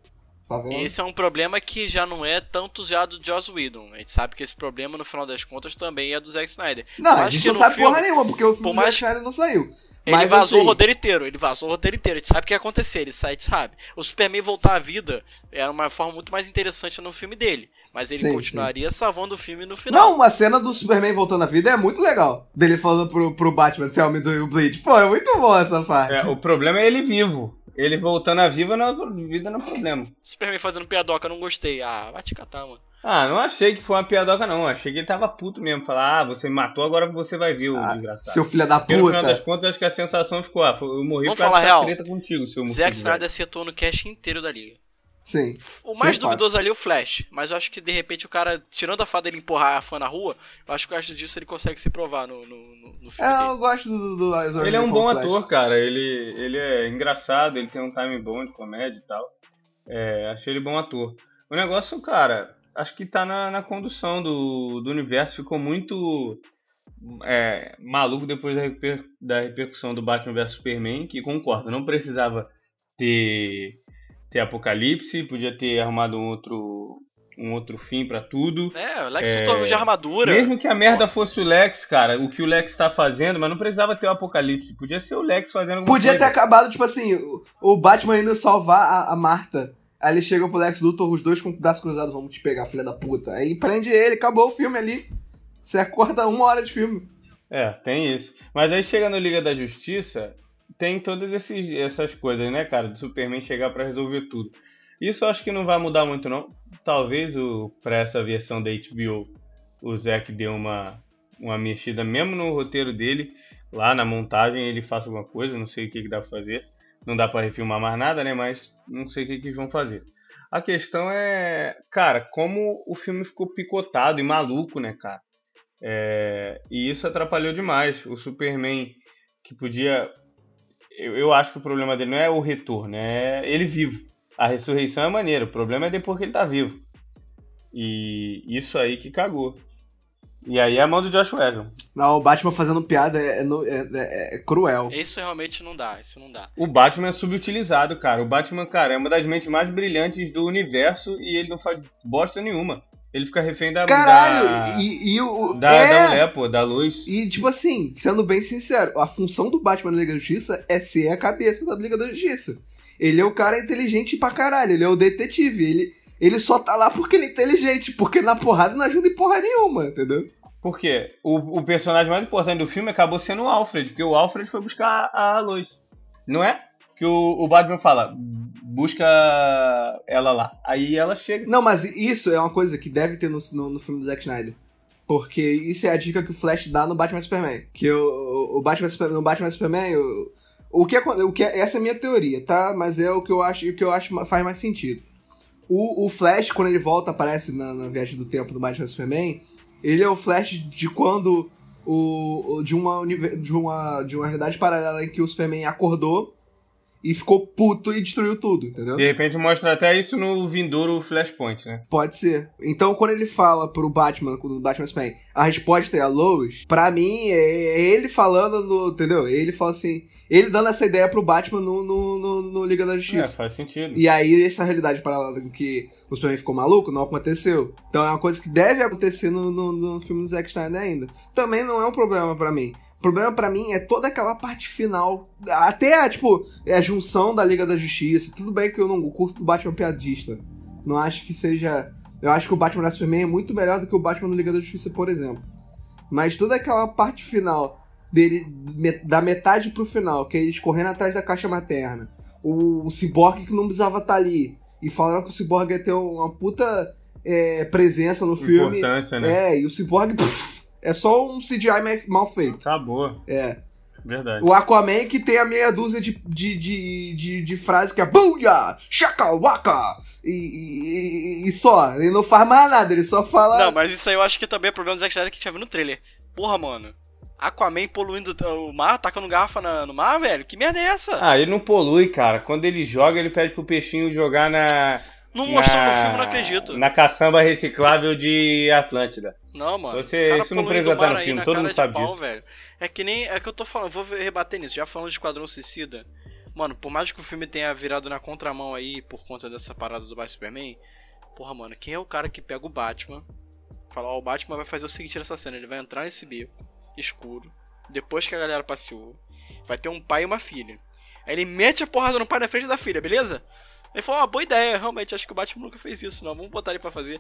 Tá vendo? Esse é um problema que já não é tanto já do Joss Whedon. A gente sabe que esse problema, no final das contas, também é do Zack Snyder. Não, a gente não sabe filme- porra nenhuma, porque o filme por do mais- Zack Snyder não saiu. Ele Mas, vazou assim, o roteiro inteiro, ele vazou o roteiro inteiro, a gente sabe o que ia acontecer, ele sai, a gente sabe. O Superman voltar à vida era uma forma muito mais interessante no filme dele, mas ele Sim, continuaria salvando o filme no final. Não, uma cena do Superman voltando à vida é muito legal. Dele falando pro, pro Batman, se aumenta o Bleed. Pô, é muito bom essa parte. É, o problema é ele vivo. Ele voltando à viva na vida não é problema. Superman fazendo piadoca, não gostei. Ah, vai te catar, mano. Ah, não achei que foi uma piadoca, não. Achei que ele tava puto mesmo. Falar, ah, você me matou, agora você vai ver o Ah, desgraçado. Seu filho da Porque no final das puta. contas, acho que a sensação ficou, ah, eu morri Vamos causa falar dessa real. treta contigo, seu Zack Snyder acertou no cast inteiro da liga. Sim. O mais fato. duvidoso ali é o Flash, mas eu acho que de repente o cara, tirando a fato dele empurrar a fã na rua, eu acho que por causa disso ele consegue se provar no, no, no, filme É, dele. eu gosto do, do Ezra Ele é um bom Flash. ator, cara. Ele, ele é engraçado, ele tem um time bom de comédia e tal. É, achei ele bom ator. O negócio, cara, acho que tá na, na condução do, do universo. Ficou muito é, maluco depois da, reper- da repercussão do Batman vs Superman, que concordo, não precisava ter, ter Apocalipse, podia ter arrumado um outro, um outro fim pra tudo. É, o Lex É, Luthor de armadura. Mesmo que a merda fosse o Lex, cara, o que o Lex tá fazendo, mas não precisava ter o Apocalipse. Podia ser o Lex fazendo alguma Podia ter coisa. acabado, tipo assim, o, o Batman indo salvar a, a Marta. Aí ele chega pro Lex Luthor, os dois com o braço cruzado, vamos te pegar, filha da puta. Aí prende ele, acabou o filme ali. Você acorda uma hora de filme. É, tem isso. Mas aí chega no Liga da Justiça, tem todas esses, essas coisas, né, cara? Do Superman chegar pra resolver tudo. Isso acho que não vai mudar muito, não. Talvez o, pra essa versão da HBO, o Zack dê uma, uma mexida mesmo no roteiro dele. Lá na montagem ele faça alguma coisa, não sei o que, que dá pra fazer. Não dá pra refilmar mais nada, né? Mas não sei o que, que vão fazer. A questão é, cara, como o filme ficou picotado e maluco, né, cara? É, e isso atrapalhou demais. O Superman, que podia. Eu, eu acho que o problema dele não é o retorno, é ele vivo. A ressurreição é maneira, o problema é depois que ele tá vivo. E isso aí que cagou. E aí é a mão do Josh Whedon. Não, o Batman fazendo piada é, é no- é- é- é cruel. Isso realmente não dá, isso não dá. O Batman é subutilizado, cara. O Batman, cara, é uma das mentes mais brilhantes do universo e ele não faz bosta nenhuma. Ele fica refém da. Caralho! Da, E, e o. da, é, da mulher, pô, da luz. E, tipo assim, sendo bem sincero, a função do Batman na Liga da Justiça é ser a cabeça da Liga da Justiça. Ele é o cara inteligente pra caralho, ele é o detetive. Ele, ele só tá lá porque ele é inteligente, porque na porrada não ajuda em porra nenhuma, entendeu? Por quê? O, o personagem mais importante do filme acabou sendo o Alfred, porque o Alfred foi buscar a, a luz. Não é? Que o, o Batman fala, busca ela lá. Aí ela chega. Não, mas isso é uma coisa que deve ter no, no, no filme do Zack Snyder. Porque isso é a dica que o Flash dá no Batman Superman. Que o, o, Batman, Super- no Batman Superman, o, o que, acon- o que essa é a minha teoria, tá? Mas é o que eu acho, o que eu acho faz mais sentido. O, o Flash, quando ele volta, aparece na, na viagem do tempo do Batman Superman, ele é o Flash de quando o, de uma de uma de uma realidade paralela em que o Superman acordou e ficou puto e destruiu tudo, entendeu? De repente mostra até isso no vindouro Flashpoint, né? Pode ser. Então, quando ele fala pro Batman, quando o Batman Superman, a resposta é a Lois, pra mim, é, é ele falando no. Entendeu? Ele fala assim. Ele dando essa ideia pro Batman no, no, no, no Liga da É, Justiça. faz sentido. E aí, essa realidade paralela em que o Superman ficou maluco, não aconteceu. Então é uma coisa que deve acontecer no, no, no filme do Zack Snyder ainda. Também não é um problema pra mim. O problema pra mim é toda aquela parte final. Até, tipo, é a junção da Liga da Justiça. Tudo bem que eu não curto do Batman piadista. Não acho que seja. Eu acho que o Batman vs Superman é muito melhor do que o Batman no Liga da Justiça, por exemplo. Mas toda aquela parte final dele, da metade pro final, que é eles correndo atrás da caixa materna, o, o Cyborg que não precisava estar tá ali, e falaram que o Cyborg ia ter uma puta é, presença no filme. Né? É, e o Cyborg pff, é só um CGI mal feito. Tá boa. É. Verdade. O Aquaman que tem a meia dúzia de, de, de, de, de frases que é Booyah! Shaka Waka! E, e, e, só. Ele não faz mais nada, ele só fala. Não, mas isso aí eu acho que também é problema do Zack Snyder que a gente já viu no trailer. Porra, mano. Aquaman poluindo o mar, tacando garrafa na, no mar, velho? Que merda é essa? Ah, ele não polui, cara. Quando ele joga, ele pede pro peixinho jogar na. Não mostrou no filme, não acredito. Na caçamba reciclável de Atlântida. Não, mano. Você, isso não precisa estar no filme, todo mundo sabe pau, disso. Velho. É que nem. É que eu tô falando, vou rebater nisso. Já falando de Esquadrão Suicida. Mano, por mais que o filme tenha virado na contramão aí por conta dessa parada do Batman Superman. Porra, mano, quem é o cara que pega o Batman? Fala, ó, o Batman vai fazer o seguinte nessa cena: ele vai entrar nesse beco escuro. Depois que a galera passeou. Vai ter um pai e uma filha. Aí ele mete a porrada no pai na frente da filha, beleza? Ele falou, ah, boa ideia, realmente, acho que o Batman nunca fez isso, não. Vamos botar ele pra fazer.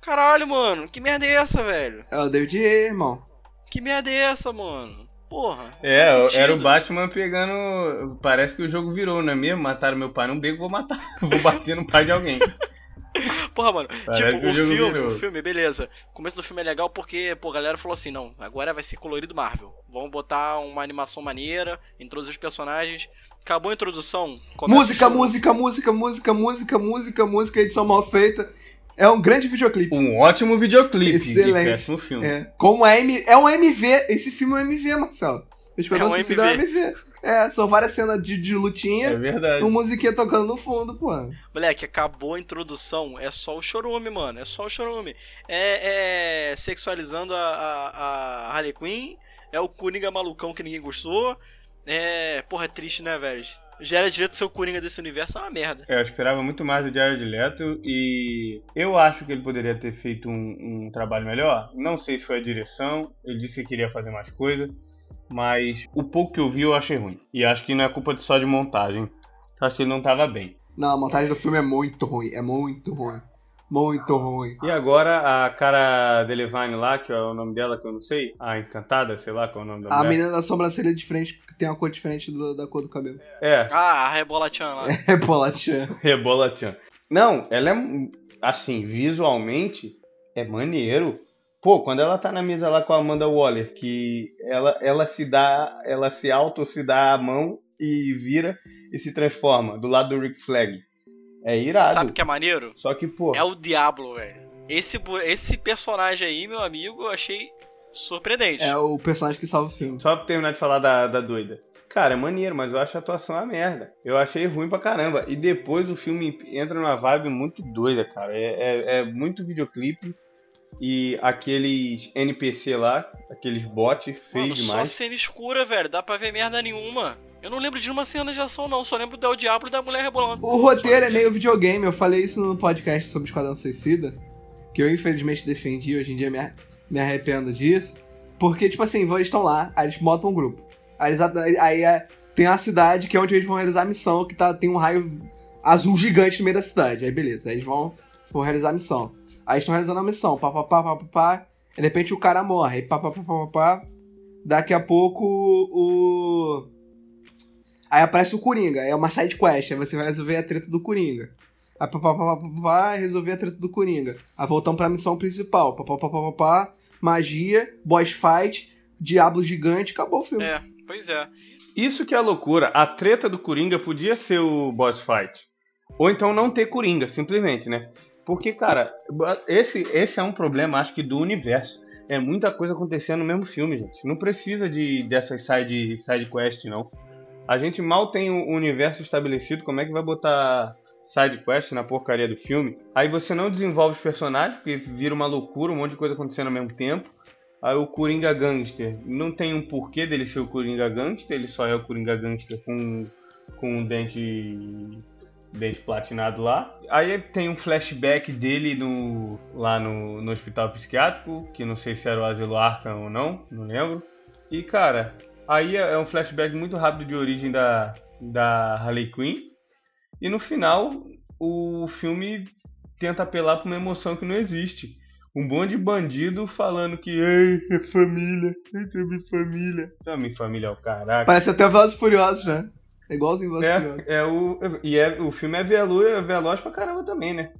Caralho, mano, que merda é essa, velho? É o David E, irmão. Que merda é essa, mano? Porra. É, era o Batman pegando. Parece que o jogo virou, não é mesmo? Mataram meu pai num beco, vou matar. vou bater no pai de alguém. Porra, mano, Parece tipo, o, filme, virou. o filme, beleza. O começo do filme é legal porque, pô, a galera falou assim, não, agora vai ser colorido Marvel. Vamos botar uma animação maneira, introduzir os personagens. Acabou a introdução. Música, música, música, música, música, música, música, edição mal feita. É um grande videoclipe. Um ótimo videoclipe. Excelente. Um filme. É. Como é, é um MV. Esse filme é um MV, Marcelo. é um MV. é um MV. É, são várias cenas de, de lutinha. É verdade. Um musiquinha tocando no fundo, pô. Moleque, acabou a introdução. É só o chorume, mano. É só o chorume. É, é sexualizando a, a, a Harley Quinn. É o Coringa malucão que ninguém gostou. É. Porra, é triste, né, velho? Jared Leto ser o Coringa desse universo é uma merda. É, eu esperava muito mais do Jared Leto e eu acho que ele poderia ter feito um, um trabalho melhor. Não sei se foi a direção, ele disse que queria fazer mais coisa, mas o pouco que eu vi eu achei ruim. E acho que não é culpa só de montagem. Acho que ele não estava bem. Não, a montagem do filme é muito ruim, é muito ruim. Muito ruim. E agora a cara Delevine lá, que é o nome dela, que eu não sei. A Encantada, sei lá qual é o nome da A mulher. menina da sobrancelha diferente, que tem uma cor diferente do, da cor do cabelo. É. Ah, a Rebola Chan lá. Rebola Chan. Rebola Chan. Não, ela é, assim, visualmente, é maneiro. Pô, quando ela tá na mesa lá com a Amanda Waller, que ela, ela se dá, ela se auto se dá a mão e vira e se transforma do lado do Rick Flag. É irado. Sabe o que é maneiro? Só que, pô. É o Diablo, velho. Esse, esse personagem aí, meu amigo, eu achei surpreendente. É o personagem que salva o filme. Só pra terminar de falar da, da doida. Cara, é maneiro, mas eu acho a atuação uma merda. Eu achei ruim pra caramba. E depois o filme entra numa vibe muito doida, cara. É, é, é muito videoclipe. E aqueles NPC lá, aqueles bots feios demais. Só cena escura, velho. Dá pra ver merda nenhuma. Eu não lembro de uma cena de ação, não. Só lembro do Diablo e da mulher rebolando. O roteiro é meio videogame. Eu falei isso no podcast sobre Esquadrão Suicida. Que eu infelizmente defendi. Hoje em dia me, me arrependo disso. Porque, tipo assim, eles estão lá, aí eles montam um grupo. Aí, eles, aí é, tem a cidade que é onde eles vão realizar a missão, que tá, tem um raio azul gigante no meio da cidade. Aí beleza, aí eles vão, vão realizar a missão. Aí estão realizando a missão, pá, pá, pá, pá, pá, pá. De repente o cara morre, aí pá, pá, pá, pá, pá. Daqui a pouco o Aí aparece o Coringa, é uma side quest, aí você vai resolver a treta do Coringa. Aí pá, pá, pá, pá, pá, resolver a treta do Coringa. Aí voltamos pra missão principal. Pá, pá, pá, pá, pá, pá, magia, boss fight, diabo gigante, acabou o filme. É, pois é. Isso que é a loucura. A treta do Coringa podia ser o boss fight. Ou então não ter Coringa, simplesmente, né? Porque, cara, esse, esse é um problema, acho que, do universo. É muita coisa acontecendo no mesmo filme, gente. Não precisa de dessas side, side quest, não. A gente mal tem o universo estabelecido, como é que vai botar side quest na porcaria do filme? Aí você não desenvolve os personagens, porque vira uma loucura, um monte de coisa acontecendo ao mesmo tempo. Aí o Coringa Gangster, não tem um porquê dele ser o Coringa Gangster, ele só é o Coringa Gangster com, com um dente, dente platinado lá. Aí tem um flashback dele no, lá no, no hospital psiquiátrico, que não sei se era o Asilo Arkham ou não, não lembro. E cara, Aí é, um flashback muito rápido de origem da, da Harley Quinn. E no final, o filme tenta apelar pra uma emoção que não existe. Um bando de bandido falando que Ei, é família, eu tenho minha família. Então, minha família é o caralho. Parece até Velozes Furiosos, né? É igualzinho Velozes e Furiosos. É, é o, e é, o filme é veloz, é veloz pra caramba também, né?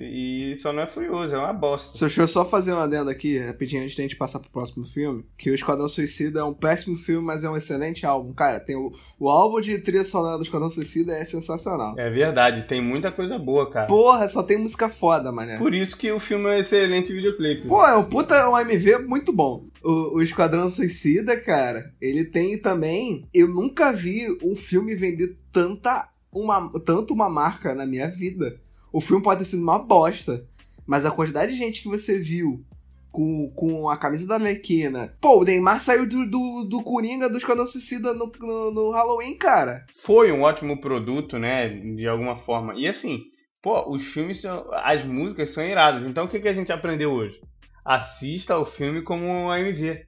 E só não é furioso, é uma bosta. Deixa eu só fazer uma adenda aqui, rapidinho, antes de a gente passar pro próximo filme. Que o Esquadrão Suicida é um péssimo filme, mas é um excelente álbum. Cara, tem o, o álbum de trilha sonora do Esquadrão Suicida é sensacional. É verdade, tem muita coisa boa, cara. Porra, só tem música foda, mané. Por isso que o filme é um excelente videoclipe. Pô, é um puta um MV muito bom. O, o Esquadrão Suicida, cara, ele tem também. Eu nunca vi um filme vender tanta uma, tanto uma marca na minha vida. O filme pode ter sido uma bosta, mas a quantidade de gente que você viu com, com a camisa da Arlequina. Pô, o Neymar saiu do, do, do Coringa do Esquadrão Suicida no, no, no Halloween, cara. Foi um ótimo produto, né? De alguma forma. E assim, pô, os filmes, são, as músicas são iradas. Então o que, que a gente aprendeu hoje? Assista o filme como um AMV.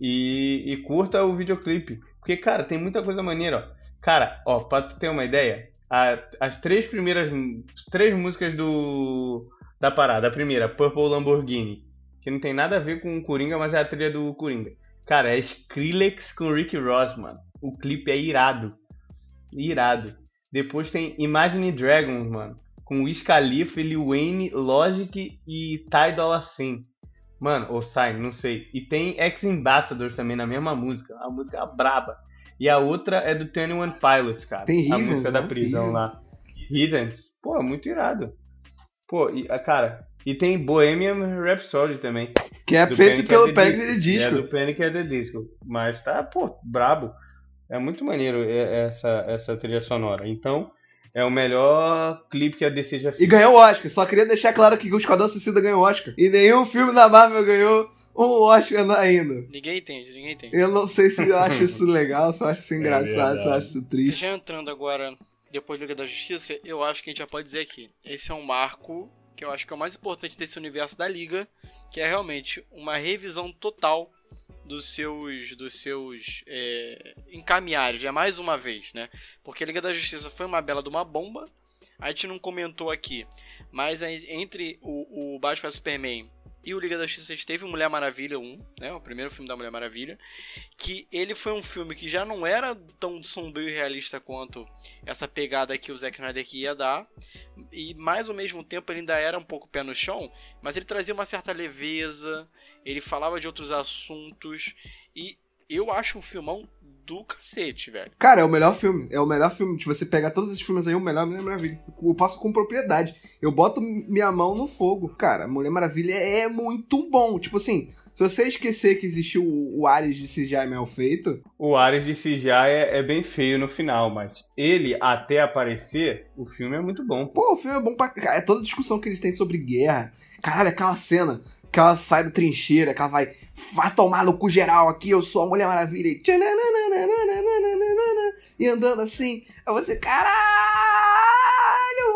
E, e curta o videoclipe. Porque, cara, tem muita coisa maneira, ó. Cara, ó, pra tu ter uma ideia, a, as três primeiras três músicas do da parada. A primeira, Purple Lamborghini, que não tem nada a ver com o Coringa, mas é a trilha do Coringa. Cara, é Skrillex com Rick Ross, mano. O clipe é irado. Irado. Depois tem Imagine Dragons, mano. Com Wiz Khalifa, Lil Wayne, Logic e Ty Dolla Sign. Mano, ou Sign, não sei. E tem Ex Ambassadors também na mesma música. A música é braba. E a outra é do Twenty One Pilots, cara. Tem A Rivens, música né? da prisão Rivens. lá. Hiddens. Pô, é muito irado. Pô, e, ah, cara, e tem Bohemian Rhapsody também. Que é feito Panic! pelo at the Panic! de Disco. É do Panic! at the Disco. Mas tá, pô, brabo. É muito maneiro é- essa, essa trilha sonora. Então, é o melhor clipe que a DC já E fez. ganhou o Oscar. Só queria deixar claro que o Esquadrão Suicida ganhou o Oscar. E nenhum filme da Marvel ganhou um Oscar ainda. Ninguém entende, ninguém entende. Eu não sei se eu acho isso legal, se eu acho isso engraçado, se eu acho isso triste. Já entrando agora, depois do Liga da Justiça, eu acho que a gente já pode dizer aqui. Esse é um marco que eu acho que é o mais importante desse universo da Liga, que é realmente uma revisão total dos seus dos seus é, encaminhares, é mais uma vez, né? Porque a Liga da Justiça foi uma bela de uma bomba. A gente não comentou aqui, mas entre o, o Batman vs Superman e o Liga da Justiça teve Mulher Maravilha 1, né? O primeiro filme da Mulher Maravilha, que ele foi um filme que já não era tão sombrio e realista quanto essa pegada que o Zack Snyder ia dar, e mais ao mesmo tempo ele ainda era um pouco pé no chão, mas ele trazia uma certa leveza, ele falava de outros assuntos, e eu acho um filmão do cacete, velho. Cara, é o melhor filme. É o melhor filme. Se você pegar todos esses filmes aí, o melhor Mulher Maravilha. Eu passo com propriedade. Eu boto minha mão no fogo. Cara, Mulher Maravilha é muito bom. Tipo assim, se você esquecer que existiu o, o Ares de CGI mal feito, O Ares de CGI é, é bem feio no final, mas ele, até aparecer, o filme é muito bom. pô. o filme é bom pra. É toda a discussão que eles têm sobre guerra. Caralho, aquela cena que ela sai da trincheira, que ela vai, vai tomar no cu geral aqui, eu sou a Mulher Maravilha. E, e andando assim, aí você, caralho,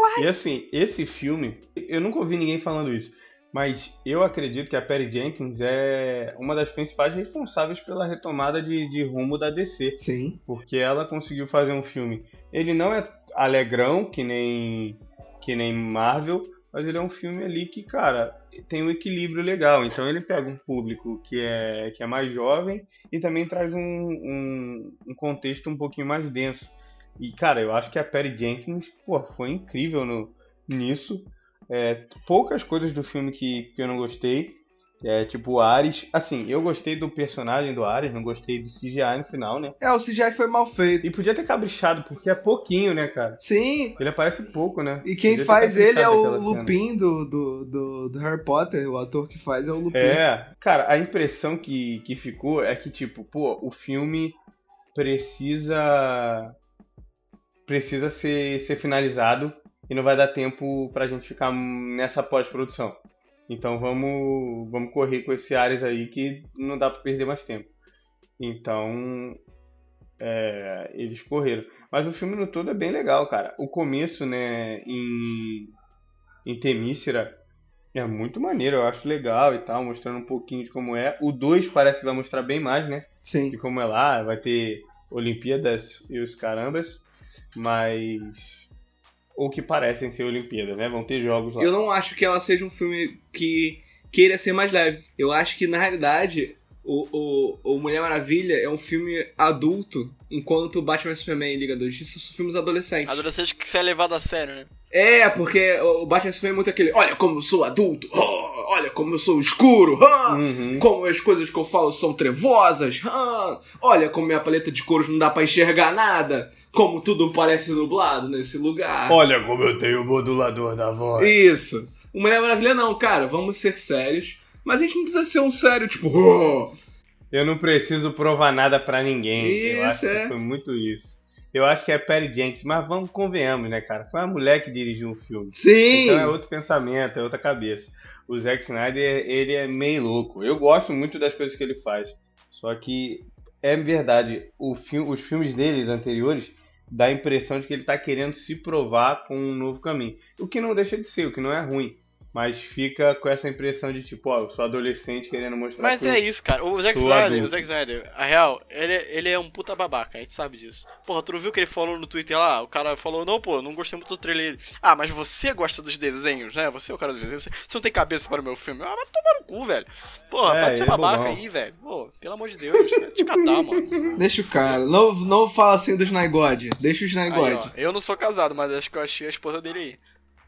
vai! E assim, esse filme, eu nunca ouvi ninguém falando isso, mas eu acredito que a Perry Jenkins é uma das principais responsáveis pela retomada de, de rumo da DC. Sim. Porque ela conseguiu fazer um filme. Ele não é alegrão, que nem, que nem Marvel, mas ele é um filme ali que, cara, tem um equilíbrio legal. Então ele pega um público que é que é mais jovem e também traz um, um, um contexto um pouquinho mais denso. E cara, eu acho que a Perry Jenkins, pô, foi incrível no, nisso. É, poucas coisas do filme que, que eu não gostei. É, tipo o Ares. Assim, eu gostei do personagem do Ares, não gostei do CGI no final, né? É, o CGI foi mal feito. E podia ter caprichado, porque é pouquinho, né, cara? Sim. Ele aparece pouco, né? E quem Podia faz ele é o. Lupin do, do, do, do Harry Potter. O ator que faz é o Lupin. É, cara, a impressão que, que ficou é que, tipo, pô, o filme precisa. precisa ser, ser finalizado e não vai dar tempo pra gente ficar nessa pós-produção. Então vamos, vamos correr com esse Ares aí que não dá pra perder mais tempo. Então. é, eles correram. Mas o filme no todo é bem legal, cara. O começo, né, em, em Temícera é muito maneiro, eu acho legal e tal, mostrando um pouquinho de como é. O 2 parece que vai mostrar bem mais, né? Sim. De como é lá, vai ter Olimpíadas e os carambas. Mas ou que parecem ser Olimpíadas, né? Vão ter jogos lá. Eu não acho que ela seja um filme que queira ser mais leve. Eu acho que, na realidade, o, o, o Mulher Maravilha é um filme adulto, enquanto Batman Superman e Liga da Justiça são filmes adolescentes. Adolescente que se é levado a sério, né? É, porque o Batman e Superman é muito aquele, olha como eu sou adulto, oh, olha como eu sou escuro, oh, Uhum. como as coisas que eu falo são trevosas, oh, olha como minha paleta de cores não dá pra enxergar nada, como tudo parece nublado nesse lugar. Olha como eu tenho o modulador da voz. Isso. O Mulher Maravilha não, cara, vamos ser sérios. Mas a gente não precisa ser um sério, tipo, Eu não preciso provar nada pra ninguém. eu acho Isso, é. que foi muito isso. Eu acho que é Perry Jenkins, mas vamos convenhamos, né, cara? Foi uma mulher que dirigiu um filme. sim! Então é outro pensamento, é outra cabeça. O Zack Snyder, ele é meio louco. Eu gosto muito das coisas que ele faz. Só que é verdade, fi os filmes deles anteriores dá a impressão de que ele tá querendo se provar com um novo caminho. O que não deixa de ser, o que não é ruim. Mas fica com essa impressão de tipo, ó, eu sou adolescente querendo mostrar Mas que é isso, cara. O Zack Snyder, adulto. o Zack Snyder, a real, ele, ele é um puta babaca, a gente sabe disso. Porra, tu não viu o que ele falou no Twitter lá? O cara falou, não, pô, não gostei muito do trailer. Ah, mas você gosta dos desenhos, né? Você é o cara dos desenhos. Você não tem cabeça para o meu filme. Ah, vai tomar no cu, velho. Porra, É, pode ser é babaca bobão. aí, velho. Pô, pelo amor de Deus, vai te catar, mano. Deixa o cara. Não, não fala assim do Snygod. Deixa o Snygod. eu não sou casado, mas acho que eu achei a esposa dele aí.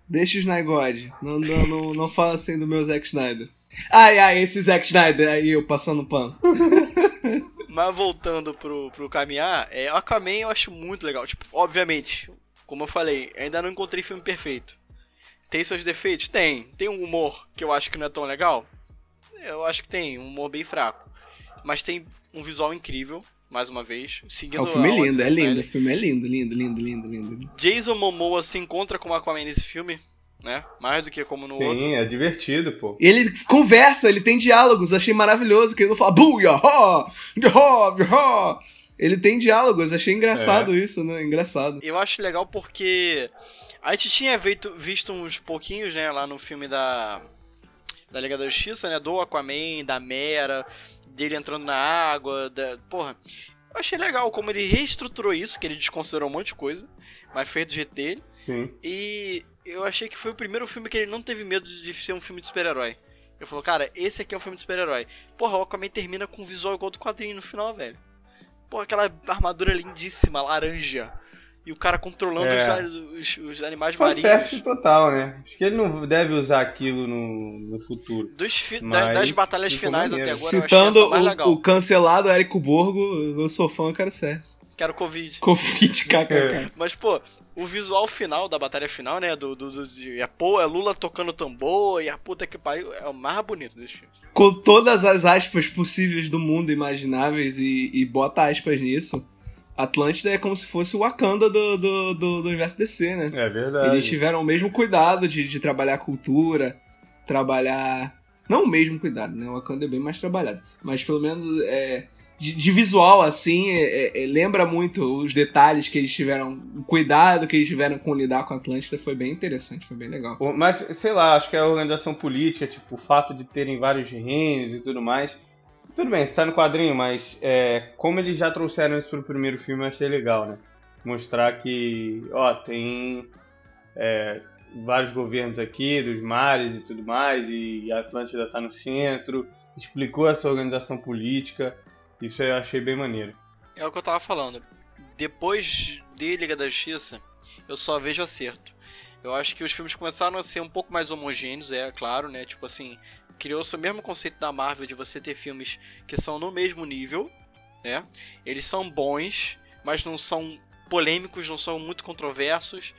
Deixa o Snygod. Não, não, não, não fala assim do meu Zack Snyder. Ai, ai, esse Zack Snyder aí, eu passando pano. Mas voltando pro, pro caminhar, é, Aquaman eu acho muito legal. Tipo, obviamente, como eu falei, ainda não encontrei filme perfeito. Tem seus defeitos? Tem. Tem um humor que eu acho que não é tão legal? Eu acho que tem, um humor bem fraco. Mas tem um visual incrível, mais uma vez. Seguindo É, o filme a é lindo, é do lindo. O filme é lindo, lindo, lindo, lindo, lindo. Jason Momoa se encontra com o Aquaman nesse filme, né? Mais do que como no outro. Sim, é divertido, pô. E ele conversa, ele tem diálogos, achei maravilhoso, que ele não fala buia, ho, ho, ho. Ele tem diálogos, achei engraçado isso, né? Engraçado. Eu acho legal porque a gente tinha visto uns pouquinhos, né, lá no filme da da Liga da Justiça, né, do Aquaman, da Mera, dele entrando na água, da, porra. Eu achei legal como ele reestruturou isso, que ele desconsiderou um monte de coisa, mas fez do jeito dele. Sim. E eu achei que foi o primeiro filme que ele não teve medo de ser um filme de super-herói. Ele falou, cara, esse aqui é um filme de super-herói. Porra, o Aquaman termina com um visual igual do quadrinho no final, velho. Porra, aquela armadura lindíssima, laranja. E o cara controlando É. os, os- os animais Fanservice marinhos. total, né? Acho que ele não deve usar aquilo no, no futuro. Dos fi- da- das batalhas finais maneiro. até agora, eu Citando mais o, o cancelado Érico Borgo, eu sou fã, eu quero service. Quero Covid. Covid, É. kkk. Mas, pô, o visual final da batalha final, né? Do, do, do- de, é, pô, é Lula tocando tambor e a puta que pariu. É o mais bonito desse filme. Com todas as aspas possíveis do mundo imagináveis e, e bota aspas nisso, Atlântida é como se fosse o Wakanda do, do, do, do universo DC, né? É verdade. Eles tiveram o mesmo cuidado de, de trabalhar cultura, trabalhar. Não o mesmo cuidado, né? O Wakanda é bem mais trabalhado. Mas pelo menos é, de, de visual, assim, é- é- lembra muito os detalhes que eles tiveram. O cuidado que eles tiveram com lidar com a Atlântida foi bem interessante, foi bem legal. Mas, sei lá, acho que a organização política, tipo, o fato de terem vários reinos e tudo mais. Tudo bem, isso tá no quadrinho, mas é, como eles já trouxeram isso pro primeiro filme, eu achei legal, né? Mostrar que, ó, tem é, vários governos aqui, dos mares e tudo mais, e a Atlântida tá no centro. Explicou essa organização política. Isso eu achei bem maneiro. É o que eu tava falando. Depois de Liga da Justiça, eu só vejo acerto. Eu acho que os filmes começaram a ser um pouco mais homogêneos, é claro, né? Tipo assim, criou-se o mesmo conceito da Marvel de você ter filmes que são no mesmo nível, né? Eles são bons, mas não são polêmicos, não são muito controversos,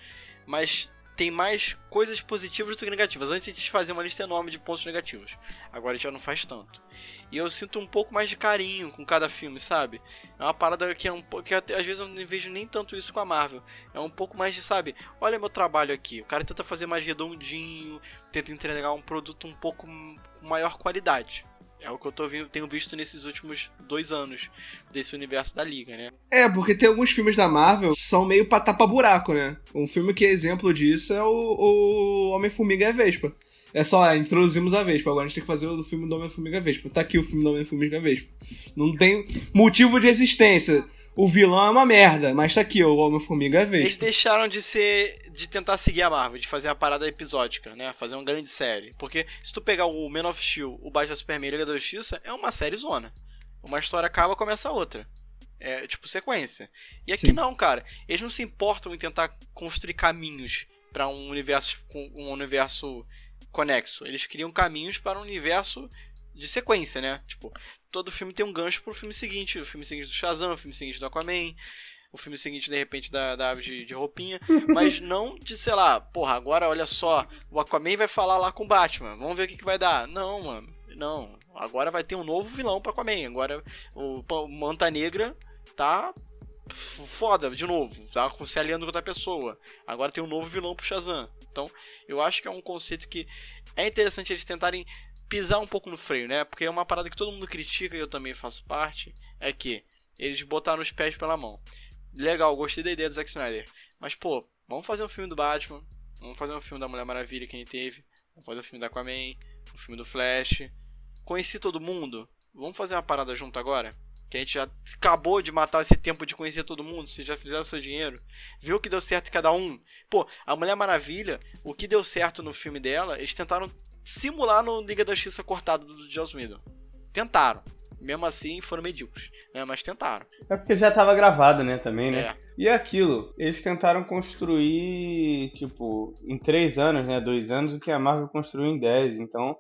mas tem mais coisas positivas do que negativas. Antes a gente fazia uma lista enorme de pontos negativos. Agora a gente já não faz tanto. E eu sinto um pouco mais de carinho com cada filme, sabe? É uma parada que é um que até, às vezes eu não vejo nem tanto isso com a Marvel. É um pouco mais de, sabe? Olha meu trabalho aqui. O cara tenta fazer mais redondinho, tenta entregar um produto um pouco com maior qualidade. É o que eu tô vendo, tenho visto nesses últimos dois anos desse universo da Liga, né? É, porque tem alguns filmes da Marvel que são meio pra tapa buraco, né? Um filme que é exemplo disso é o, o Homem-Formiga e a Vespa. É só, ah, introduzimos a Vespa, agora a gente tem que fazer o filme do Homem-Formiga e a Vespa. Tá aqui o filme do Homem-Formiga e a Vespa. Não tem motivo de existência. O vilão é uma merda, mas tá aqui o Homem-Formiga e a Eles Vespa. deixaram de ser. De tentar seguir a Marvel, de fazer uma parada episódica, né? Fazer uma grande série. Porque se tu pegar o Man of Steel, o Batman Superman e Liga da Justiça, é uma série zona. Uma história acaba, começa outra. É tipo sequência. E aqui Sim. não, cara. Eles não se importam em tentar construir caminhos para um universo um universo conexo. Eles criam caminhos para um universo de sequência, né? Tipo, todo filme tem um gancho pro filme seguinte. O filme seguinte do Shazam, o filme seguinte do Aquaman, o filme seguinte, de repente, da, da ave de, de roupinha. Mas não de, sei lá, porra, agora olha só, o Aquaman vai falar lá com o Batman. Vamos ver o que, que vai dar. Não, mano. Não. Agora vai ter um novo vilão pro Aquaman. Agora o, o Manta Negra tá foda de novo. Tá se aliando com outra pessoa. Agora tem um novo vilão pro Shazam. Então, eu acho que é um conceito que é interessante eles tentarem pisar um pouco no freio, né? Porque é uma parada que todo mundo critica e eu também faço parte. É que eles botaram os pés pela mão. Legal, gostei da ideia do Zack Snyder. Mas, pô, vamos fazer um filme do Batman. Vamos fazer um filme da Mulher Maravilha que gente teve. Vamos fazer um filme da Aquaman. Um filme do Flash. Conheci todo mundo. Vamos fazer uma parada junto agora? Que a gente já acabou de matar esse tempo de conhecer todo mundo. Vocês já fizeram seu dinheiro. Viu o que deu certo em cada um. Pô, a Mulher Maravilha, o que deu certo no filme dela, eles tentaram simular no Liga da Justiça cortado do Joss Whedon. Tentaram. Mesmo assim, foram medíocres. Né? Mas tentaram. É porque já tava gravado, né, também, né? É. E é aquilo, eles tentaram construir, tipo, em três anos, né, dois anos, o que a Marvel construiu em dez, então...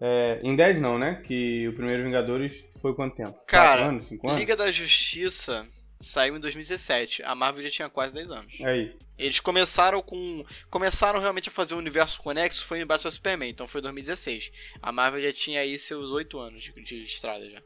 é, em dez não, né, que o primeiro Vingadores foi quanto tempo? Cara, anos, anos? Liga da Justiça saiu em 2017. A Marvel já tinha quase 10 anos. Aí, Eles começaram com. Começaram realmente a fazer o universo conexo foi em Batman Superman, então foi 2016. A Marvel já tinha aí seus 8 anos de, de estrada já.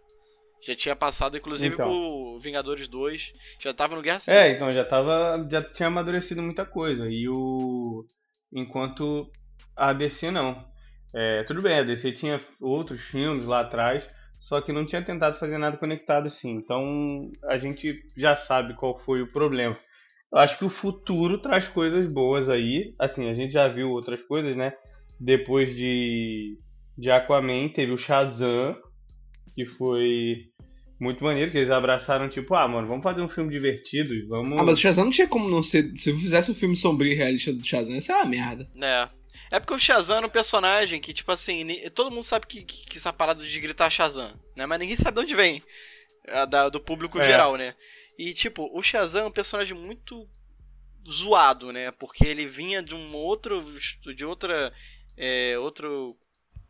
Já tinha passado, inclusive, Então. pro Vingadores 2. Já tava no Guerra Civil. É, então já tava. Já tinha amadurecido muita coisa. E o. Enquanto a DC não. É, tudo bem, a DC tinha outros filmes lá atrás, só que não tinha tentado fazer nada conectado assim. Então a gente já sabe qual foi o problema. Eu acho que o futuro traz coisas boas aí. Assim, a gente já viu outras coisas, né? Depois de, de Aquaman, teve o Shazam, que foi muito maneiro, que eles abraçaram, tipo, ah, mano, vamos fazer um filme divertido e vamos. Ah, mas o Shazam não tinha como não ser. Se eu fizesse um filme sombrio e realista do Shazam, isso é uma merda. É. É porque o Shazam era um personagem que, tipo assim, todo mundo sabe que, que, que essa parada de gritar Shazam, né? Mas ninguém sabe de onde vem. É, da- do público É. geral, né? E, tipo, o Shazam é um personagem muito zoado, né? Porque ele vinha de um outro. de outra. É, outro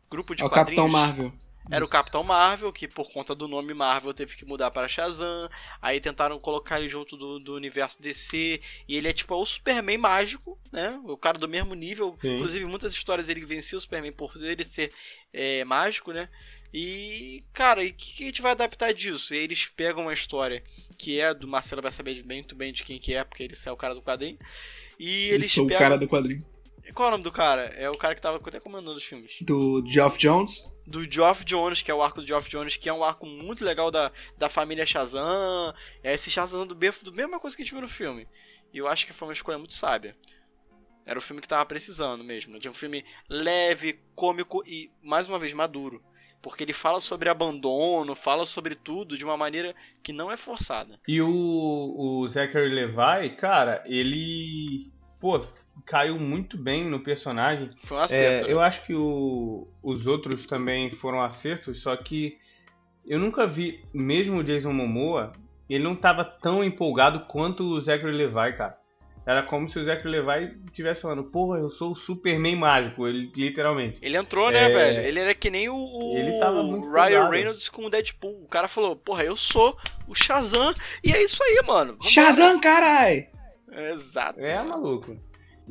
grupo de É o quadrinhos. Capitão Marvel. Era o. Capitão Marvel, que por conta do nome Marvel teve que mudar para Shazam. Aí tentaram colocar ele junto do, do universo DC. E ele é tipo o Superman mágico, né? O cara do mesmo nível. Sim. Inclusive, muitas histórias ele vencia o Superman por ele ser é, mágico, né? E, cara, e o que, que a gente vai adaptar disso? E aí eles pegam uma história que é do Marcelo vai saber muito bem de quem que é, porque ele é o cara do quadrinho. E Eu eles sou pegam... o cara do quadrinho. Qual é o nome do cara? É o cara que tava até comandando os filmes Do Geoff Jones. do Geoff Jones, que é o arco do Geoff Jones, que é um arco muito legal da, da família Shazam. É esse Shazam do, bef- do mesma coisa que a gente viu no filme. E eu acho que foi uma escolha muito sábia. Era o filme que tava precisando mesmo. De um filme leve, cômico e, mais uma vez, maduro. Porque ele fala sobre abandono, fala sobre tudo de uma maneira que não é forçada. E o, o Zachary Levi, cara, ele. Pô, caiu muito bem no personagem. Foi um acerto. É, né? eu acho que o- os outros também foram acertos, só que eu nunca vi, mesmo o Jason Momoa, ele não tava tão empolgado quanto o Zachary Levi, cara. Era como se o Zachary Levi estivesse falando, porra, eu sou o Superman mágico, ele literalmente. Ele entrou, né, É. velho? Ele era que nem o, o Ele tava muito Ryan empolgado. Reynolds com o Deadpool. O cara falou, porra, eu sou o Shazam. E é isso aí, mano. Vambora. Shazam, carai! Exato. É, maluco.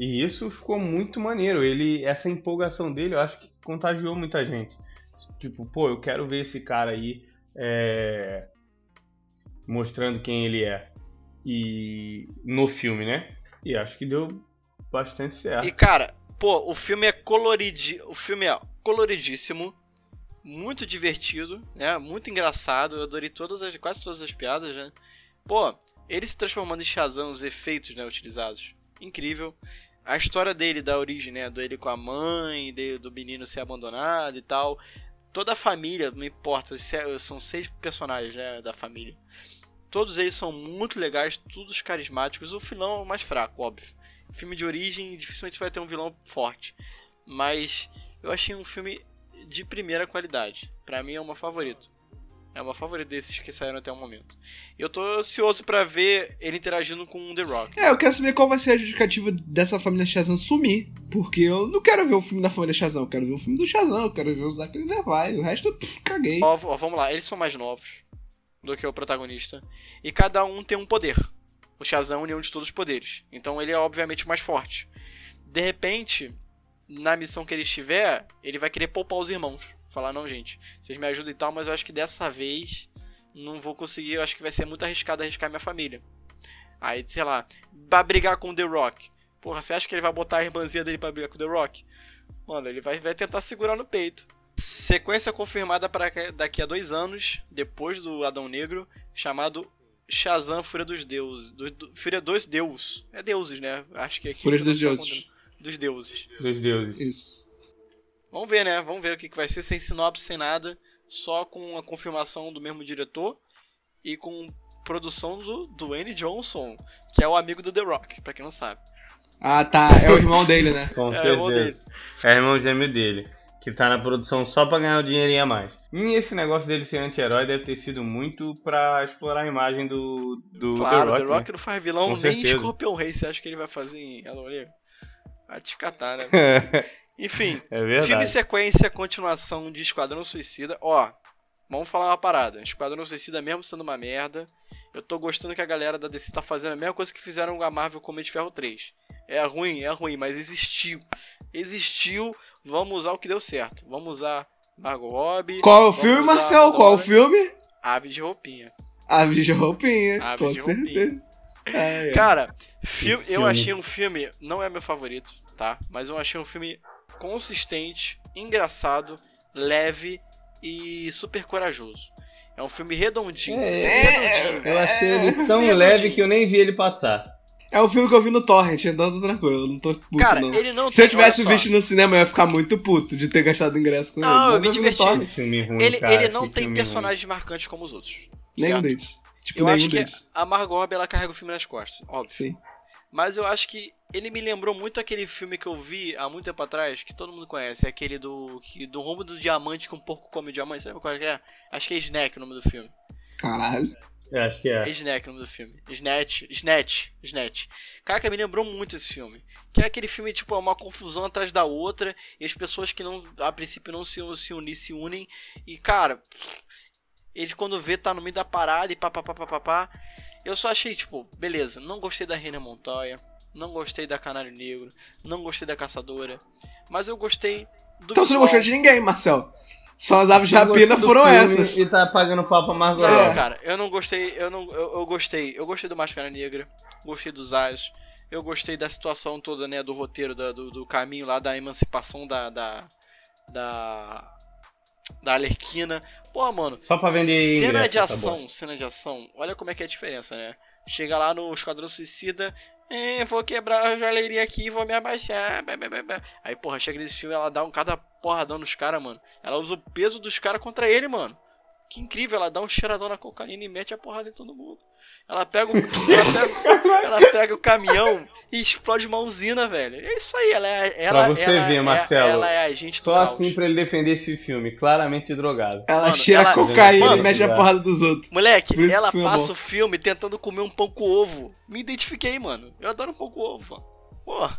E isso ficou muito maneiro. Ele, essa empolgação dele, eu acho que contagiou muita gente. Tipo, pô, eu quero ver esse cara aí é, mostrando quem ele é. E no filme, né? E acho que deu bastante certo. E cara, pô, o filme é coloridi... o filme é coloridíssimo, muito divertido, né? Muito engraçado. Eu adorei todas as quase todas as piadas, né? Pô, ele se transformando em Shazam, os efeitos, né, utilizados. Incrível. A história dele da origem, né, dele com a mãe, do menino ser abandonado e tal. Toda a família, não importa, são seis personagens, né, da família. Todos eles são muito legais, todos carismáticos. O filão é o mais fraco, óbvio. Filme de origem dificilmente vai ter um vilão forte. Mas eu achei um filme de primeira qualidade. Para mim é o meu favorito. É o meu favorito desses que saíram até o momento. Eu tô ansioso para ver ele interagindo com The Rock. É, eu quero saber qual vai ser a justificativa dessa família Shazam sumir. Porque eu não quero ver o filme da família Shazam, eu quero ver o filme do Shazam, eu quero ver o Zachary Levi. O resto, pff, caguei. Ó, ó, vamos lá, eles são mais novos do que o protagonista. E cada um tem um poder. O Shazam é união de todos os poderes. Então ele é obviamente mais forte. De repente, na missão que ele estiver, ele vai querer poupar os irmãos. Falar, não, gente, vocês me ajudam e tal, mas eu acho que dessa vez não vou conseguir, eu acho que vai ser muito arriscado arriscar minha família. Aí, sei lá, vai brigar com o The Rock. Porra, você acha que ele vai botar a irmãzinha dele pra brigar com o The Rock? Mano, ele vai, vai tentar segurar no peito. Sequência confirmada para daqui a dois anos, depois do Adão Negro, chamado Shazam Fúria dos Deuses. Do, do, Fúria dos Deus. É deuses, né? Acho que é Fúria dos Deuses. Dos deuses. Dos deuses. Isso. Vamos ver, né? Vamos ver o que, que vai ser, sem sinopse, sem nada. Só com a confirmação do mesmo diretor e com produção do Dwayne Johnson, que é o amigo do The Rock, pra quem não sabe. Ah, tá. É o irmão dele, né? Com É, o irmão certeza. dele. É o irmão gêmeo dele. Que tá na produção só pra ganhar o dinheirinho a mais. E esse negócio dele ser anti-herói deve ter sido muito pra explorar a imagem do, do Claro, The Rock. The Rock né? não faz vilão Com nem certeza. Scorpion Rei. Você acha que ele vai fazer em Halloween? Vai te catar, né? Enfim, é verdade. filme sequência, continuação de Esquadrão Suicida. Ó, vamos falar uma parada. Esquadrão Suicida mesmo sendo uma merda. Eu tô gostando que a galera da DC tá fazendo a mesma coisa que fizeram com a Marvel com Homem de Ferro 3. É ruim, é ruim, mas existiu. Existiu, vamos usar o que deu certo. Vamos usar Margot Robbie. Qual é o filme, Marcel? Qual é o filme? Ave de roupinha. Aves de roupinha, Aves com de roupinha. certeza. Ai, ai. Cara, fi- Que eu filme. achei um filme, não é meu favorito, tá? Mas eu achei um filme consistente, engraçado, leve e super corajoso. É um filme redondinho. É, redondinho. Eu achei ele tão Redondinho. leve que eu nem vi ele passar. É o filme que eu vi no Torrent, então eu tô tranquilo, eu não tô puto, Cara, não. ele não Se eu tem- tivesse olha só, visto no cinema, eu ia ficar muito puto de ter gastado ingresso com Não, ele. eu Mas me vi no diverti. Que filme ruim, Ele, cara, ele não que tem personagens marcantes como os outros. Nenhum deles. Tipo, Eu nenhum acho que deles. a Margot ela carrega o filme nas costas, óbvio. Sim. Mas eu acho que ele me lembrou muito aquele filme que eu vi há muito tempo atrás, que todo mundo conhece, é aquele do que do rumo do diamante que um porco come diamante, sabe qual é que é? Acho que é Snack o nome do filme. Caralho. Eu acho que É é. Snack o nome do filme. Snatch, Snatch, Snatch. Caraca, me lembrou muito esse filme. Que é aquele filme, tipo, é uma confusão atrás da outra, e as pessoas que não, a princípio não se, se unir, se unem. E, cara, ele quando vê tá no meio da parada e pá, pá, pá, pá, pá, pá. Eu só achei, tipo, beleza, não gostei da Reina Montoya, não gostei da Canário Negro, não gostei da Caçadora, mas eu gostei do Então você não visual. gostou de ninguém, Marcel. Só as aves de rapina foram essas. E tá pagando pau pra Margot Não, Robbie. cara, eu não gostei, eu não, eu, eu gostei, eu gostei do Máscara Negra, gostei dos Ayos, eu gostei da situação toda, né, do roteiro, da- do, do caminho lá da emancipação da, da, da, da Alerquina. Pô, mano, Só pra vender cena ingresso, de ação, cena de ação, olha como é que é a diferença, né? Chega lá no Esquadrão Suicida, é, vou quebrar a joalheria aqui e vou me abaixar. blá, blá, blá. Aí, porra, chega nesse filme, ela dá um cada porradão nos caras, mano. Ela usa o peso dos caras contra ele, mano. Que incrível, ela dá um cheiradão na cocaína e mete a porrada em todo mundo. Ela pega o, ela pega, ela pega o caminhão e explode uma usina, velho. É isso aí, ela é. Ela, você ela ver, é- Marcelo, Ela é agente Só assim pra ele defender esse filme, claramente drogado. Ela Mano, cheira ela- cocaína Mano, e mexe a porrada dos outros. Moleque, ela é passa bom. o filme tentando comer um pão com ovo. Me identifiquei, mano. Eu adoro um pão com ovo, mano. Pô,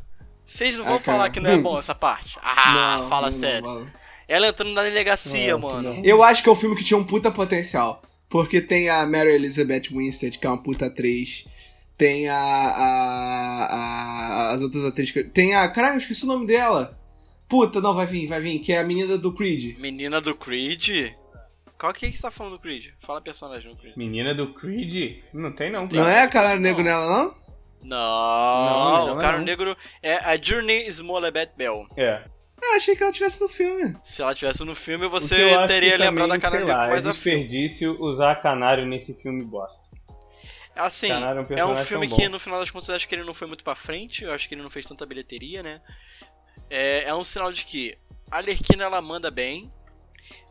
vocês não vão Ah, falar que não é bom essa parte? Ah, Não, fala não, sério. não, não. Ela entrando na delegacia, Não, mano. não. Eu acho que é um filme que tinha um puta potencial. Porque tem a Mary Elizabeth Winstead, que é uma puta atriz. Tem a. a, a- as outras atrizes. que- Tem a. Caraca, eu esqueci o nome dela. Puta, não, vai vir, vai vir. Que é a menina do Creed. Menina do Creed? Qual que é que você tá falando do Creed? Fala personagem do Creed. Menina do Creed? Não tem não, Não cara. é a Canário Negro Não. nela, não? Não, não, o cara não. negro é a Journey Smolebet Bell. É. Eu achei que ela tivesse no filme. Se ela tivesse no filme, você teria lembrado da também, cara sei lá, mais é a filme. desperdício usar canário nesse filme bosta. Assim, Canário é um é um filme que no final das contas eu acho que ele não foi muito pra frente, eu acho que ele não fez tanta bilheteria, né? É, é um sinal de que a Lerquina ela manda bem,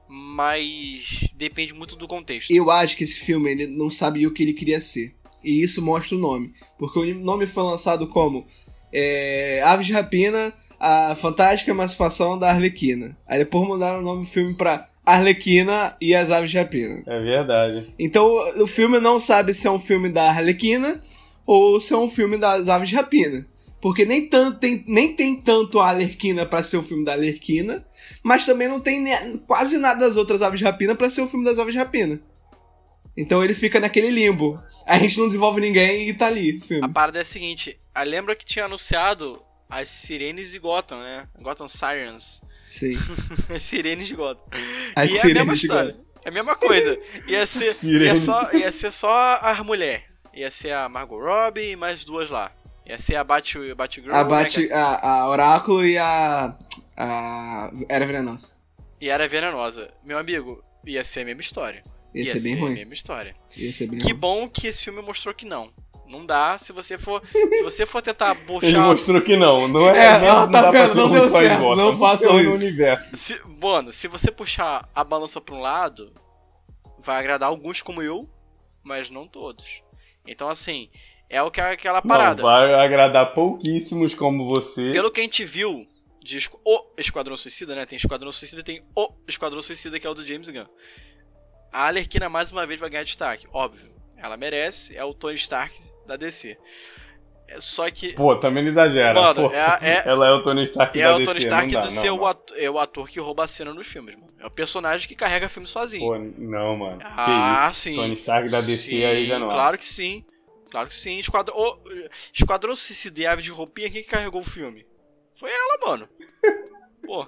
mas depende muito do contexto. Eu acho que esse filme ele não sabia o que ele queria ser. E isso mostra o nome. Porque o nome foi lançado como é, Aves de Rapina, a fantástica emancipação da Arlequina. Aí depois mudaram o nome do filme pra Arlequina e as Aves de Rapina. É verdade. Então o filme não sabe se é um filme da Arlequina ou se é um filme das Aves de Rapina. Porque nem, tanto, tem, nem tem tanto a Arlequina pra ser o filme da Arlequina, mas também não tem ne- quase nada das outras Aves de Rapina pra ser o filme das Aves de Rapina. Então ele fica naquele limbo. A gente não desenvolve ninguém e tá ali o filme. A parada é a seguinte, a lembra que tinha anunciado as sirenes de Gotham, né? Gotham Sirens. Sim. As sirenes de Gotham. As E é sirenes mesma de história. É a mesma coisa. Ia ser, ia só, ia ser só a mulher. Ia ser a Margot Robbie e mais duas lá. Ia ser a Bat, Batgirl. A, né, Bate, a, a Oráculo e a. A. Era Venenosa. E era venenosa. Meu amigo, ia ser a mesma história. Ia ser bem a ruim. mesma história. Ia ser bem Que ruim. bom que esse filme mostrou que não. Não dá se você for. Se você for tentar Ele puxar. mostrou que não. Não é, É, não, não, tá dá vendo? Não deu certo, Gotham. não façam isso. universo. Se, mano, se você puxar a balança pra um lado, vai agradar alguns como eu, mas não todos. Então, assim, é o que é aquela parada. Não, vai agradar pouquíssimos como você. Pelo que a gente viu de o Esquadrão Suicida, né? Tem Esquadrão Suicida e tem o Esquadrão Suicida, que é o do James Gunn. A Alerquina mais uma vez vai ganhar destaque, óbvio. Ela merece, é o Tony Stark da DC. É só que. Pô, também não exagera. Mano, pô. é- é- Ela é o Tony Stark É o Tony Stark dá, do não, o ator, é o ator que rouba a cena nos filmes, mano. É o personagem que carrega filme sozinho. Pô, não, mano. Ah, sim. Tony Stark da DC Sim, aí já não. é. Claro que sim. Claro que sim. Esquadrão, ô, Esquadrão Suicida e Ave de Roupinha, quem que carregou o filme? Foi ela, mano. Pô,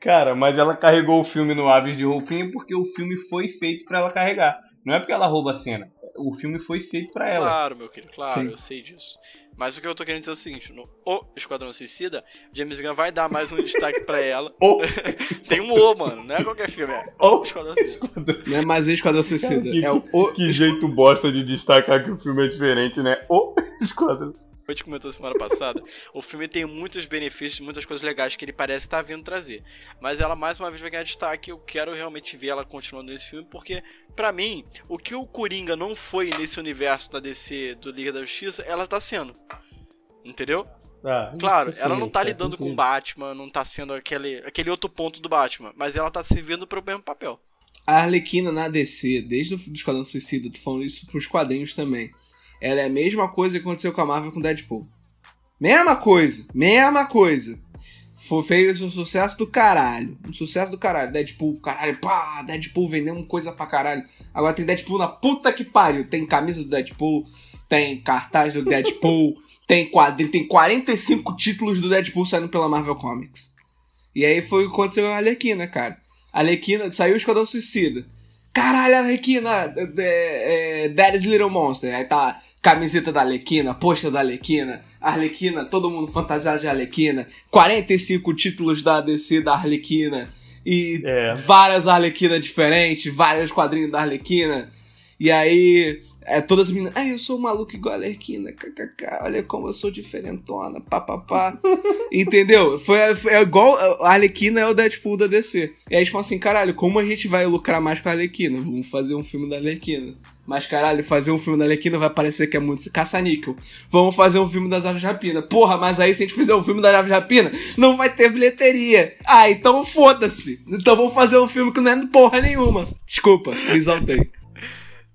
Cara, mas ela carregou o filme no Aves de Roupinha porque o filme foi feito pra ela carregar. Não é porque ela rouba a cena. O filme foi feito pra ela. claro, meu querido, claro, Sim. eu sei disso. Mas o que eu tô querendo dizer é o seguinte, no O Esquadrão Suicida, James Gunn vai dar mais um destaque pra ela. Ô, Tem um O, mano, não é qualquer filme, é ô, Esquadrão Suicida. Não é mais Esquadrão Suicida. que, É o. o- que jeito bosta de destacar que o filme é diferente, né? O Esquadrão. a gente comentou semana passada, o filme tem muitos benefícios, muitas coisas legais que ele parece estar vindo trazer. Mas ela mais uma vez vai ganhar destaque, eu quero realmente ver ela continuando nesse filme, porque, pra mim, o que o Coringa não foi nesse universo da DC do Liga da Justiça, ela tá sendo. Entendeu? Ah, Claro, isso ela sim, não tá lidando com o. Batman, não tá sendo aquele, aquele outro ponto do Batman, mas ela tá servindo pro mesmo papel. A Arlequina na DC, desde o do Esquadrão Suicida, tô falando isso pros quadrinhos também. Ela é a mesma coisa que aconteceu com a Marvel com Deadpool. Mesma coisa, mesma coisa. Foi, fez um sucesso do caralho. Um sucesso do caralho. Deadpool, caralho, pá, Deadpool vendendo coisa pra caralho. Agora tem Deadpool na puta que pariu. Tem camisa do Deadpool, tem cartaz do Deadpool, tem quadrinho, tem 45 títulos do Deadpool saindo pela Marvel Comics. E aí foi o que aconteceu com a Arlequina, cara. A Arlequina saiu o Esquadrão Suicida. Caralho, Arlequina, é, é, Daddy's Little Monster. Aí tá camiseta da Arlequina, pôster da Arlequina, Arlequina, todo mundo fantasiado de Arlequina, 45 títulos da DC da Arlequina e É. várias Arlequinas diferentes, vários quadrinhos da Arlequina. E aí, é, todas as meninas, ai, eu sou maluco igual a Arlequina, kkk, olha como eu sou diferentona, papapá. Entendeu? Foi, foi é igual a Arlequina é o Deadpool da DC. E aí eles falam assim, caralho, como a gente vai lucrar mais com a Arlequina? Vamos fazer um filme da Arlequina. Mas caralho, fazer um filme da Arlequina vai parecer que é muito caça-níquel. Vamos fazer um filme das Aves Rapina. Porra, mas aí se a gente fizer um filme das Aves Rapina, não vai ter bilheteria. Ah, então foda-se. Então vamos fazer um filme que não é porra nenhuma. Desculpa, me exaltei.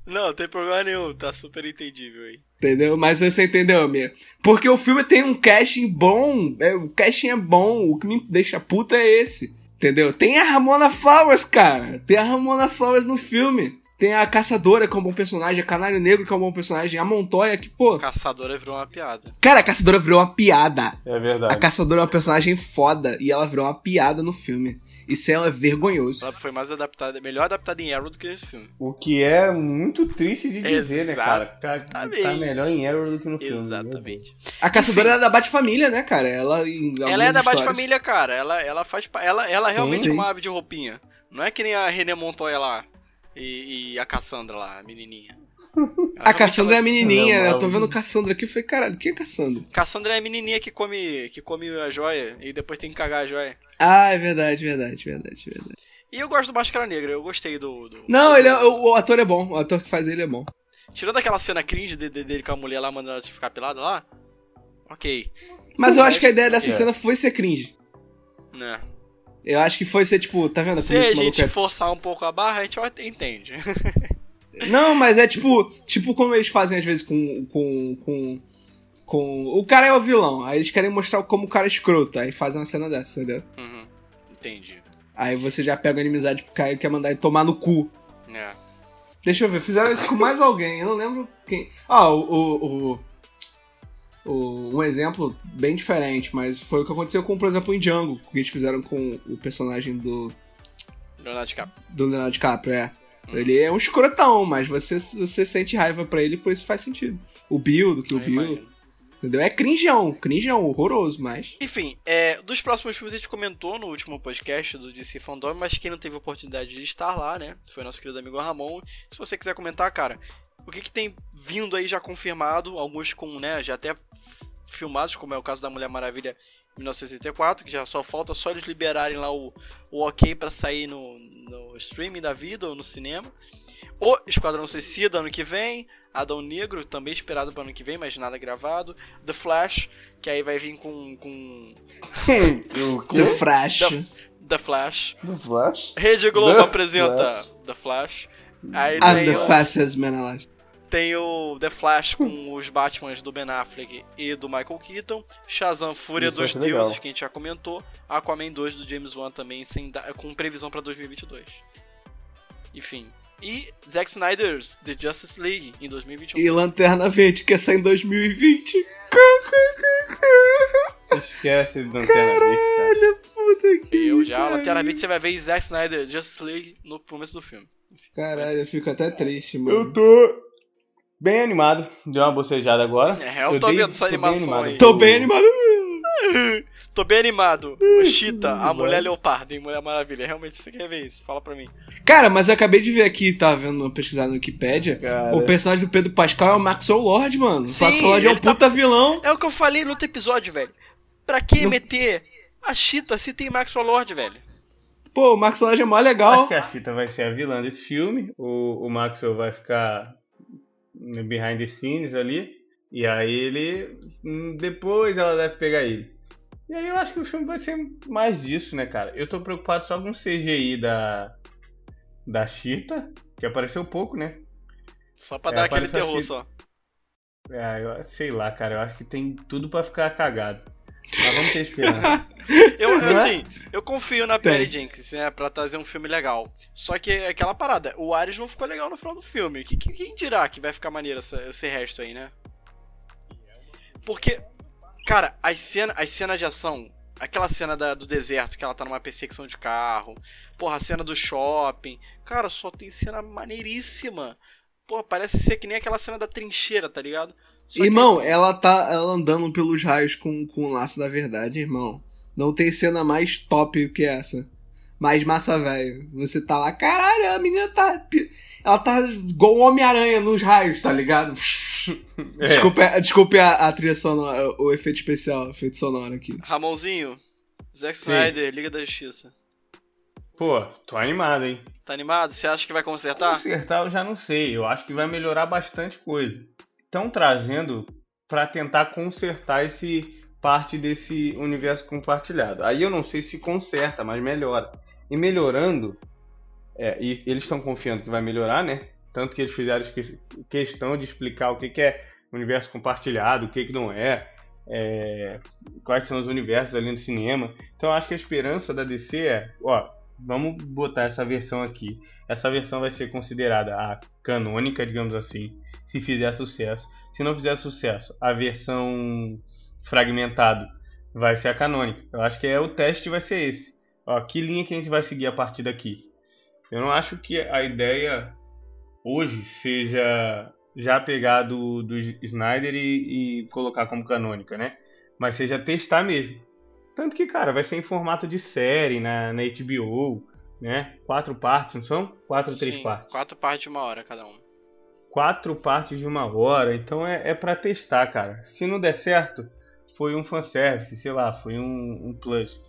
Não, não tem problema nenhum, tá super entendível aí. Entendeu? Mas você entendeu, Amir? Porque o filme tem um casting bom. é, o casting é bom. O que me deixa puta é esse. Entendeu? Tem a Ramona Flowers, cara. Tem a Ramona Flowers no filme. Tem a Caçadora, que é um bom personagem. A Canário Negro, que é um bom personagem. A Montoya, que, pô. Caçadora virou uma piada. Cara, a Caçadora virou uma piada. É verdade. A Caçadora é uma personagem foda. E ela virou uma piada no filme. Isso é vergonhoso. Ela foi mais adaptada, melhor adaptada em Arrow do que nesse filme. O que é muito triste de dizer, né, cara? Tá, tá melhor em Arrow do que no filme. né? Exatamente. A Caçadora é da Bate-Família, né, cara? Ela em Ela é da Bate-Família, cara. Ela, ela faz. Ela, ela realmente Sim. é uma ave de roupinha. Não é que nem a René Montoya lá. E, e a Cassandra lá, a menininha. A Cassandra é a menininha, né? Eu tô vendo Cassandra aqui. Eu falei, caralho, quem é Cassandra? Cassandra é a menininha que come, que come a joia e depois tem que cagar a joia. Ah, é verdade, verdade, verdade, verdade. E eu gosto do Máscara Negra, eu gostei do. do- Não, do- ele é, o, o ator é bom. O ator que faz ele é bom. Tirando aquela cena cringe de- de- dele com a mulher lá mandando ela ficar pelada lá. ok. Mas eu acho que a ideia dessa É. cena foi ser cringe. Né? Eu acho que foi ser tipo, tá vendo Se a gente é forçar um pouco a barra, a gente entende. Não, mas é tipo, tipo como eles fazem às vezes com, com, com, com... O cara é o vilão, aí eles querem mostrar como o cara é escroto, aí fazem uma cena dessa, entendeu? Uhum, entendi. Aí você já pega a inimizade pro cara e quer mandar ele tomar no cu. É. Deixa eu ver, fizeram isso com mais alguém, eu não lembro quem... Ah, o, o- o- um exemplo bem diferente, mas foi o que aconteceu com, por exemplo, em Django, que eles fizeram com o personagem do, Leonardo DiCaprio. do Leonardo DiCaprio, é. Ele é um escrotão, mas você, você sente raiva pra ele, por isso faz sentido. O Bill, do que o Bill, entendeu? É cringeão, cringeão, horroroso, mas... Enfim, é, dos próximos filmes a gente comentou no último podcast do DC Fandom, mas quem não teve oportunidade de estar lá, né? Foi nosso querido amigo Ramon. Se você quiser comentar, cara, o que, que tem vindo aí já confirmado, alguns com, né, já até filmados, como é o caso da Mulher Maravilha 1984, que já só falta só eles liberarem lá o, o ok pra sair no, no streaming da vida ou no cinema. O Esquadrão Suicida ano que vem, Adão Negro também esperado para ano que vem, mas nada gravado. The Flash, que aí vai vir com, com The? Flash. The- The Flash. Do Flash? Rede Globo The apresenta Flash. The Flash. Aí I'm the fastest man alive. Tem o The Flash com os Batmans do Ben Affleck e do Michael Keaton. Shazam Fúria Isso dos ser legal. Deuses, que a gente já comentou. Aquaman 2 do James Wan também, sem da- com previsão pra 2022. Enfim. E Zack Snyder's The Justice League em 2021. E Lanterna Verde, que é sair em 2020. Esquece de Lanterna Verde, cara. Olha, puta que Eu já. Lateral Verde, você vai ver Zack Snyder Justice League no começo do filme. Caralho, eu fico até triste, mano. Eu tô bem animado. Deu uma bocejada agora. É, eu tô dei- vendo essa bem animação animado. aí. Tô bem animado. Tô bem animado. O Cheetah, a mulher leopardo em Mulher Maravilha. Realmente você quer ver isso? Fala pra mim. Cara, mas eu acabei de ver aqui, tava vendo uma pesquisada no Wikipedia. Cara. O personagem do Pedro Pascal é o Maxwell Lord, mano. Sim, o Maxwell Lord é um tá- puta vilão. É o que eu falei no outro episódio, velho. Pra que Não- meter a Cheetah se tem Maxwell Lord, velho? Pô, o Maxwell Lord é mó Acho legal. que a Chita vai ser a vilã desse filme. O, o Maxwell vai ficar no behind the scenes ali. E aí ele. hum, Depois ela deve pegar ele. E aí eu acho que o filme vai ser mais disso, né, cara? Eu tô preocupado só com o CGI da. Da Cheetah, que apareceu pouco, né? Só pra É, dar aquele terror que- só. É, eu sei lá, cara. Eu acho que tem tudo pra ficar cagado. Mas vamos ter esperança. Eu, Não é? assim, eu confio na Tem. Perry Jenkins, né, pra trazer um filme legal. Só que é aquela parada, o Ares não ficou legal no final do filme. Que, que- quem dirá que vai ficar maneiro essa- esse resto aí, né? Porque, cara, as cenas as cenas de ação, aquela cena da- do deserto, que ela tá numa perseguição de carro, porra, a cena do shopping, cara, só tem cena maneiríssima. Porra, parece ser que nem aquela cena da trincheira, tá ligado? Só que- Irmão, ela tá ela andando pelos raios com, com o laço da verdade, irmão. Não tem cena mais top que essa. Mais massa, velho. Você tá lá, caralho, a menina tá. Ela tá igual um Homem-Aranha nos raios, tá ligado? É. Desculpe, desculpe a, a trilha sonora, o efeito especial, o efeito sonoro aqui. Ramonzinho, Zack Sim. Snyder, Liga da Justiça. Pô, tô animado, hein? Tá animado? Você acha que vai consertar? Consertar eu já não sei. Eu acho que vai melhorar bastante coisa. Estão trazendo pra tentar consertar esse parte desse universo compartilhado. Aí eu não sei se conserta, mas melhora. E melhorando, é, e eles estão confiando que vai melhorar, né? Tanto que eles fizeram questão de explicar o que, que é universo compartilhado, o que, que não é, é, quais são os universos ali no cinema. Então acho que a esperança da DC é, ó, vamos botar essa versão aqui. Essa versão vai ser considerada a canônica, digamos assim, se fizer sucesso. Se não fizer sucesso, a versão fragmentado vai ser a canônica. Eu acho que é o teste vai ser esse. Ó, que linha que a gente vai seguir a partir daqui? Eu não acho que a ideia hoje seja já pegar do, do Snyder e, e colocar como canônica, né? Mas seja testar mesmo. Tanto que, cara, vai ser em formato de série na, na HBO, né? Quatro partes, não são? Quatro ou três partes? Quatro partes de uma hora cada uma. Quatro partes de uma hora, então é, é para testar, cara. Se não der certo, foi um fanservice, sei lá, foi um, um plus.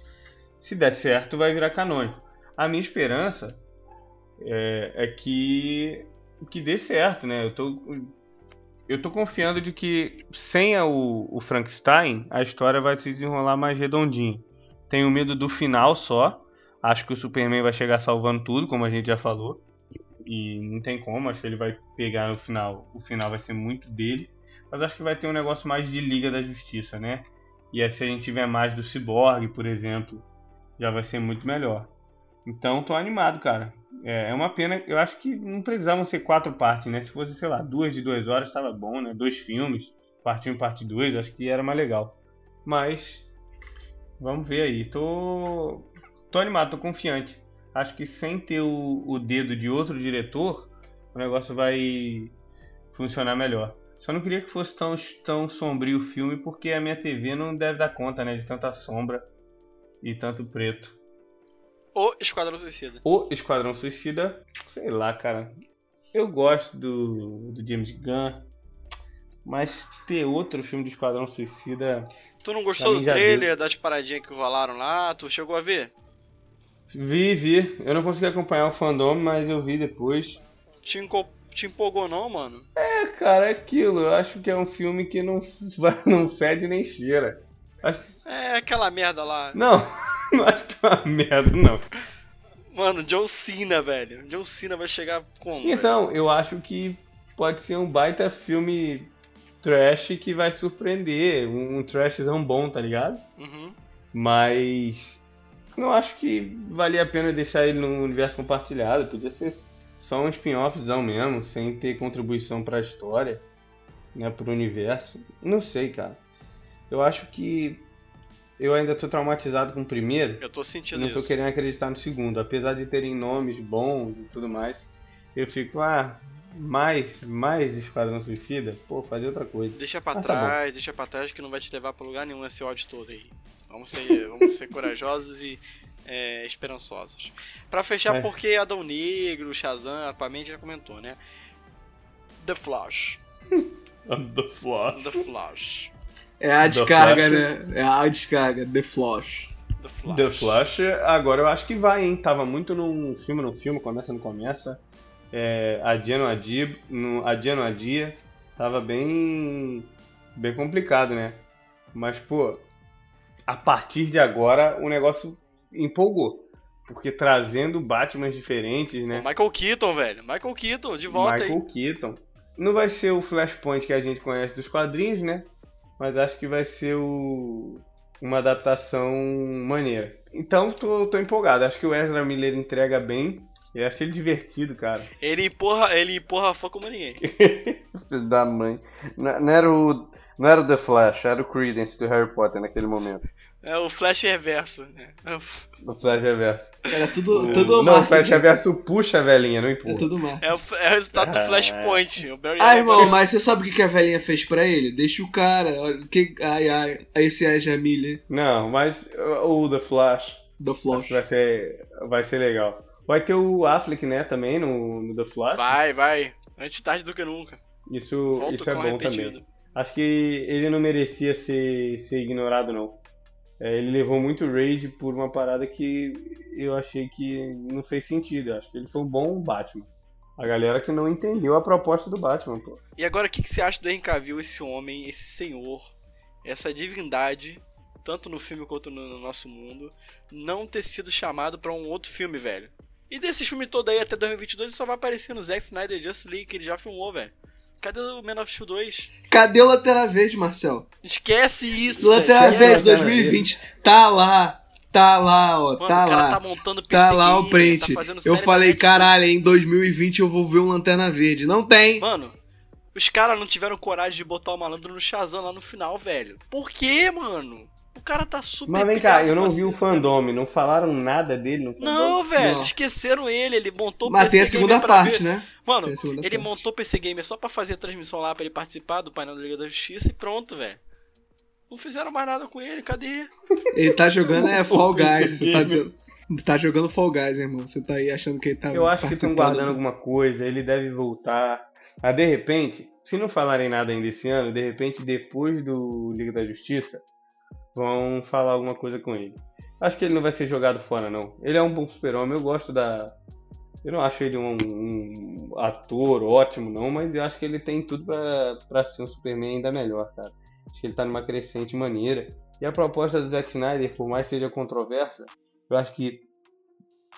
Se der certo, vai virar canônico. A minha esperança é, é que que dê certo, né? Eu tô eu tô confiando de que sem o, o Frankenstein, a história vai se desenrolar mais redondinho. Tenho medo do final só. Acho que o Superman vai chegar salvando tudo, como a gente já falou. E não tem como, acho que ele vai pegar no final. O final vai ser muito dele. Mas acho que vai ter um negócio mais de Liga da Justiça, né? E aí, se a gente tiver mais do Cyborg, por exemplo, já vai ser muito melhor. Então, tô animado, cara. É, é uma pena. Eu acho que não precisavam ser quatro partes, né? Se fosse, sei lá, duas de duas horas, estava bom, né? Dois filmes, parte 1 e parte 2, acho que era mais legal. Mas, vamos ver aí. Tô, tô animado, tô confiante. Acho que sem ter o, o dedo de outro diretor, o negócio vai funcionar melhor. Só não queria que fosse tão, tão sombrio o filme, porque a minha TV não deve dar conta, né? De tanta sombra e tanto preto. O Esquadrão Suicida. O Esquadrão Suicida, sei lá, cara. Eu gosto do, do James Gunn, mas ter outro filme do Esquadrão Suicida. Tu não gostou do trailer das paradinhas que rolaram lá? Tu chegou a ver? Vi, vi. Eu não consegui acompanhar o fandom, mas eu vi depois. Te, te empolgou não, mano? É, cara, é aquilo. Eu acho que é um filme que não, não fede nem cheira. Acho... É aquela merda lá. Não. Não acho que é uma merda, não. Mano, John Cena, velho. John Cena vai chegar como? Então, velho? eu acho que pode ser um baita filme trash que vai surpreender. Um, um trashzão bom, tá ligado? Uhum. Mas. Não acho que valia a pena deixar ele no universo compartilhado. Podia ser só um spin-offzão mesmo, sem ter contribuição para a história, né, pro universo. Não sei, cara. Eu acho que eu ainda tô traumatizado com o primeiro. Eu tô sentindo não isso. tô querendo acreditar no segundo. Apesar de terem nomes bons e tudo mais, eu fico, ah, mais, mais Esquadrão Suicida? Pô, fazer outra coisa. Deixa pra ah, trás, tá deixa pra trás que não vai te levar pra lugar nenhum esse ódio todo aí. Vamos ser, vamos ser corajosos e é, esperançosos. Pra fechar, é. porque Adão Negro, Shazam, Aquaman já comentou, né? The Flash. The Flash. The Flash. É a descarga, né? É a descarga, The Flash. The Flash. The Flash, agora eu acho que vai, hein? Tava muito num filme, no filme, começa, não começa. É, adia no adia, no, adia no adia. Tava bem, bem complicado, né? Mas, pô, a partir de agora o negócio empolgou. Porque trazendo Batman diferentes, né? Michael Keaton, velho. Michael Keaton, de volta Michael aí. Michael Keaton. Não vai ser o Flashpoint que a gente conhece dos quadrinhos, né? Mas acho que vai ser o... uma adaptação maneira. Então tô, tô empolgado, acho que o Ezra Miller entrega bem. Eu achei ele divertido, cara. Ele empurra, ele empurra fã como ninguém. Filho da mãe. Não, não, era o, não era o The Flash, era o Credence do Harry Potter naquele momento. É o Flash Reverso, né? O Flash Reverso. Era tudo, tudo Não, o Flash Reverso puxa a velhinha, não empurra. É tudo mal. É o, é o resultado do Flashpoint. O ah, irmão, mas você sabe o que a velhinha fez pra ele? Deixa o cara. Que, ai, ai, esse Ezra Miller. Não, mas o The Flash. The Flash. Vai ser, vai ser legal. Vai ter o Affleck, né, também no, no The Flash. Vai, vai. Antes tarde do que nunca. Isso, isso é bom repetido. também. Acho que ele não merecia ser, ser ignorado, não. É, ele levou muito rage por uma parada que eu achei que não fez sentido. Eu acho que ele foi um bom Batman. A galera que não entendeu a proposta do Batman, pô. E agora, o que, que você acha do Henry Cavill, esse homem, esse senhor, essa divindade, tanto no filme quanto no nosso mundo, não ter sido chamado para um outro filme, velho? E desse filme todo aí até 2022 ele só vai aparecer no Zack Snyder Just League, que ele já filmou, velho. Cadê o Man of Steel 2? Cadê o Lanterna Verde, Marcel? Esquece isso, Lanterna Verde 2020 tá lá. Tá lá, ó, Mano, tá lá. Tá, montando tá lá o print. Tá eu falei, caralho, em 2020 eu vou ver um Lanterna Verde. Não tem. Mano, os caras não tiveram coragem de botar o malandro no Shazam lá no final, velho. Por quê, mano? O cara tá super. Mas vem cá, eu não vi o fandom, não falaram nada dele no fandom. Não, velho, não. esqueceram ele, ele montou o Mas PC tem a segunda parte, né? Mano, ele parte. montou o PC Gamer só pra fazer a transmissão lá, pra ele participar do painel da Liga da Justiça e pronto, velho. Não fizeram mais nada com ele, cadê? Ele tá jogando é Fall Guys, você tá dizendo. Tá jogando Fall Guys, irmão. Você tá aí achando que ele tá. Eu acho que estão guardando alguma coisa, ele deve voltar. Mas de repente, se não falarem nada ainda esse ano, de repente, depois do Liga da Justiça, vão falar alguma coisa com ele. Acho que ele não vai ser jogado fora, não. Ele é um bom super-homem, eu gosto da, Eu não acho ele um, um, ator ótimo, não, mas eu acho que ele tem tudo para ser um Superman ainda melhor, cara. Acho que ele tá numa crescente maneira. E a proposta do Zack Snyder, por mais seja controversa, eu acho que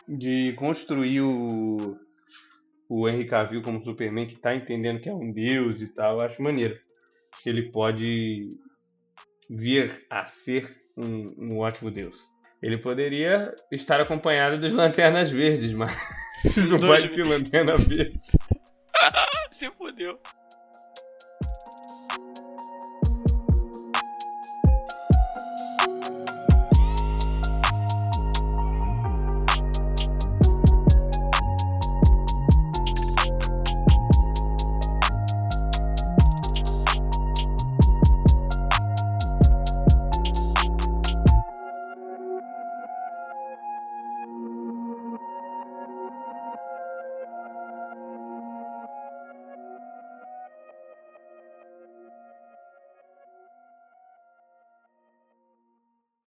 de construir o, o Henry Cavill como Superman, que tá entendendo que é um deus e tal, eu acho maneiro. Acho que ele pode vir a ser um, um ótimo deus. Ele poderia estar acompanhado dos Lanternas Verdes, mas não pode ter Lanterna Verde. Se fodeu.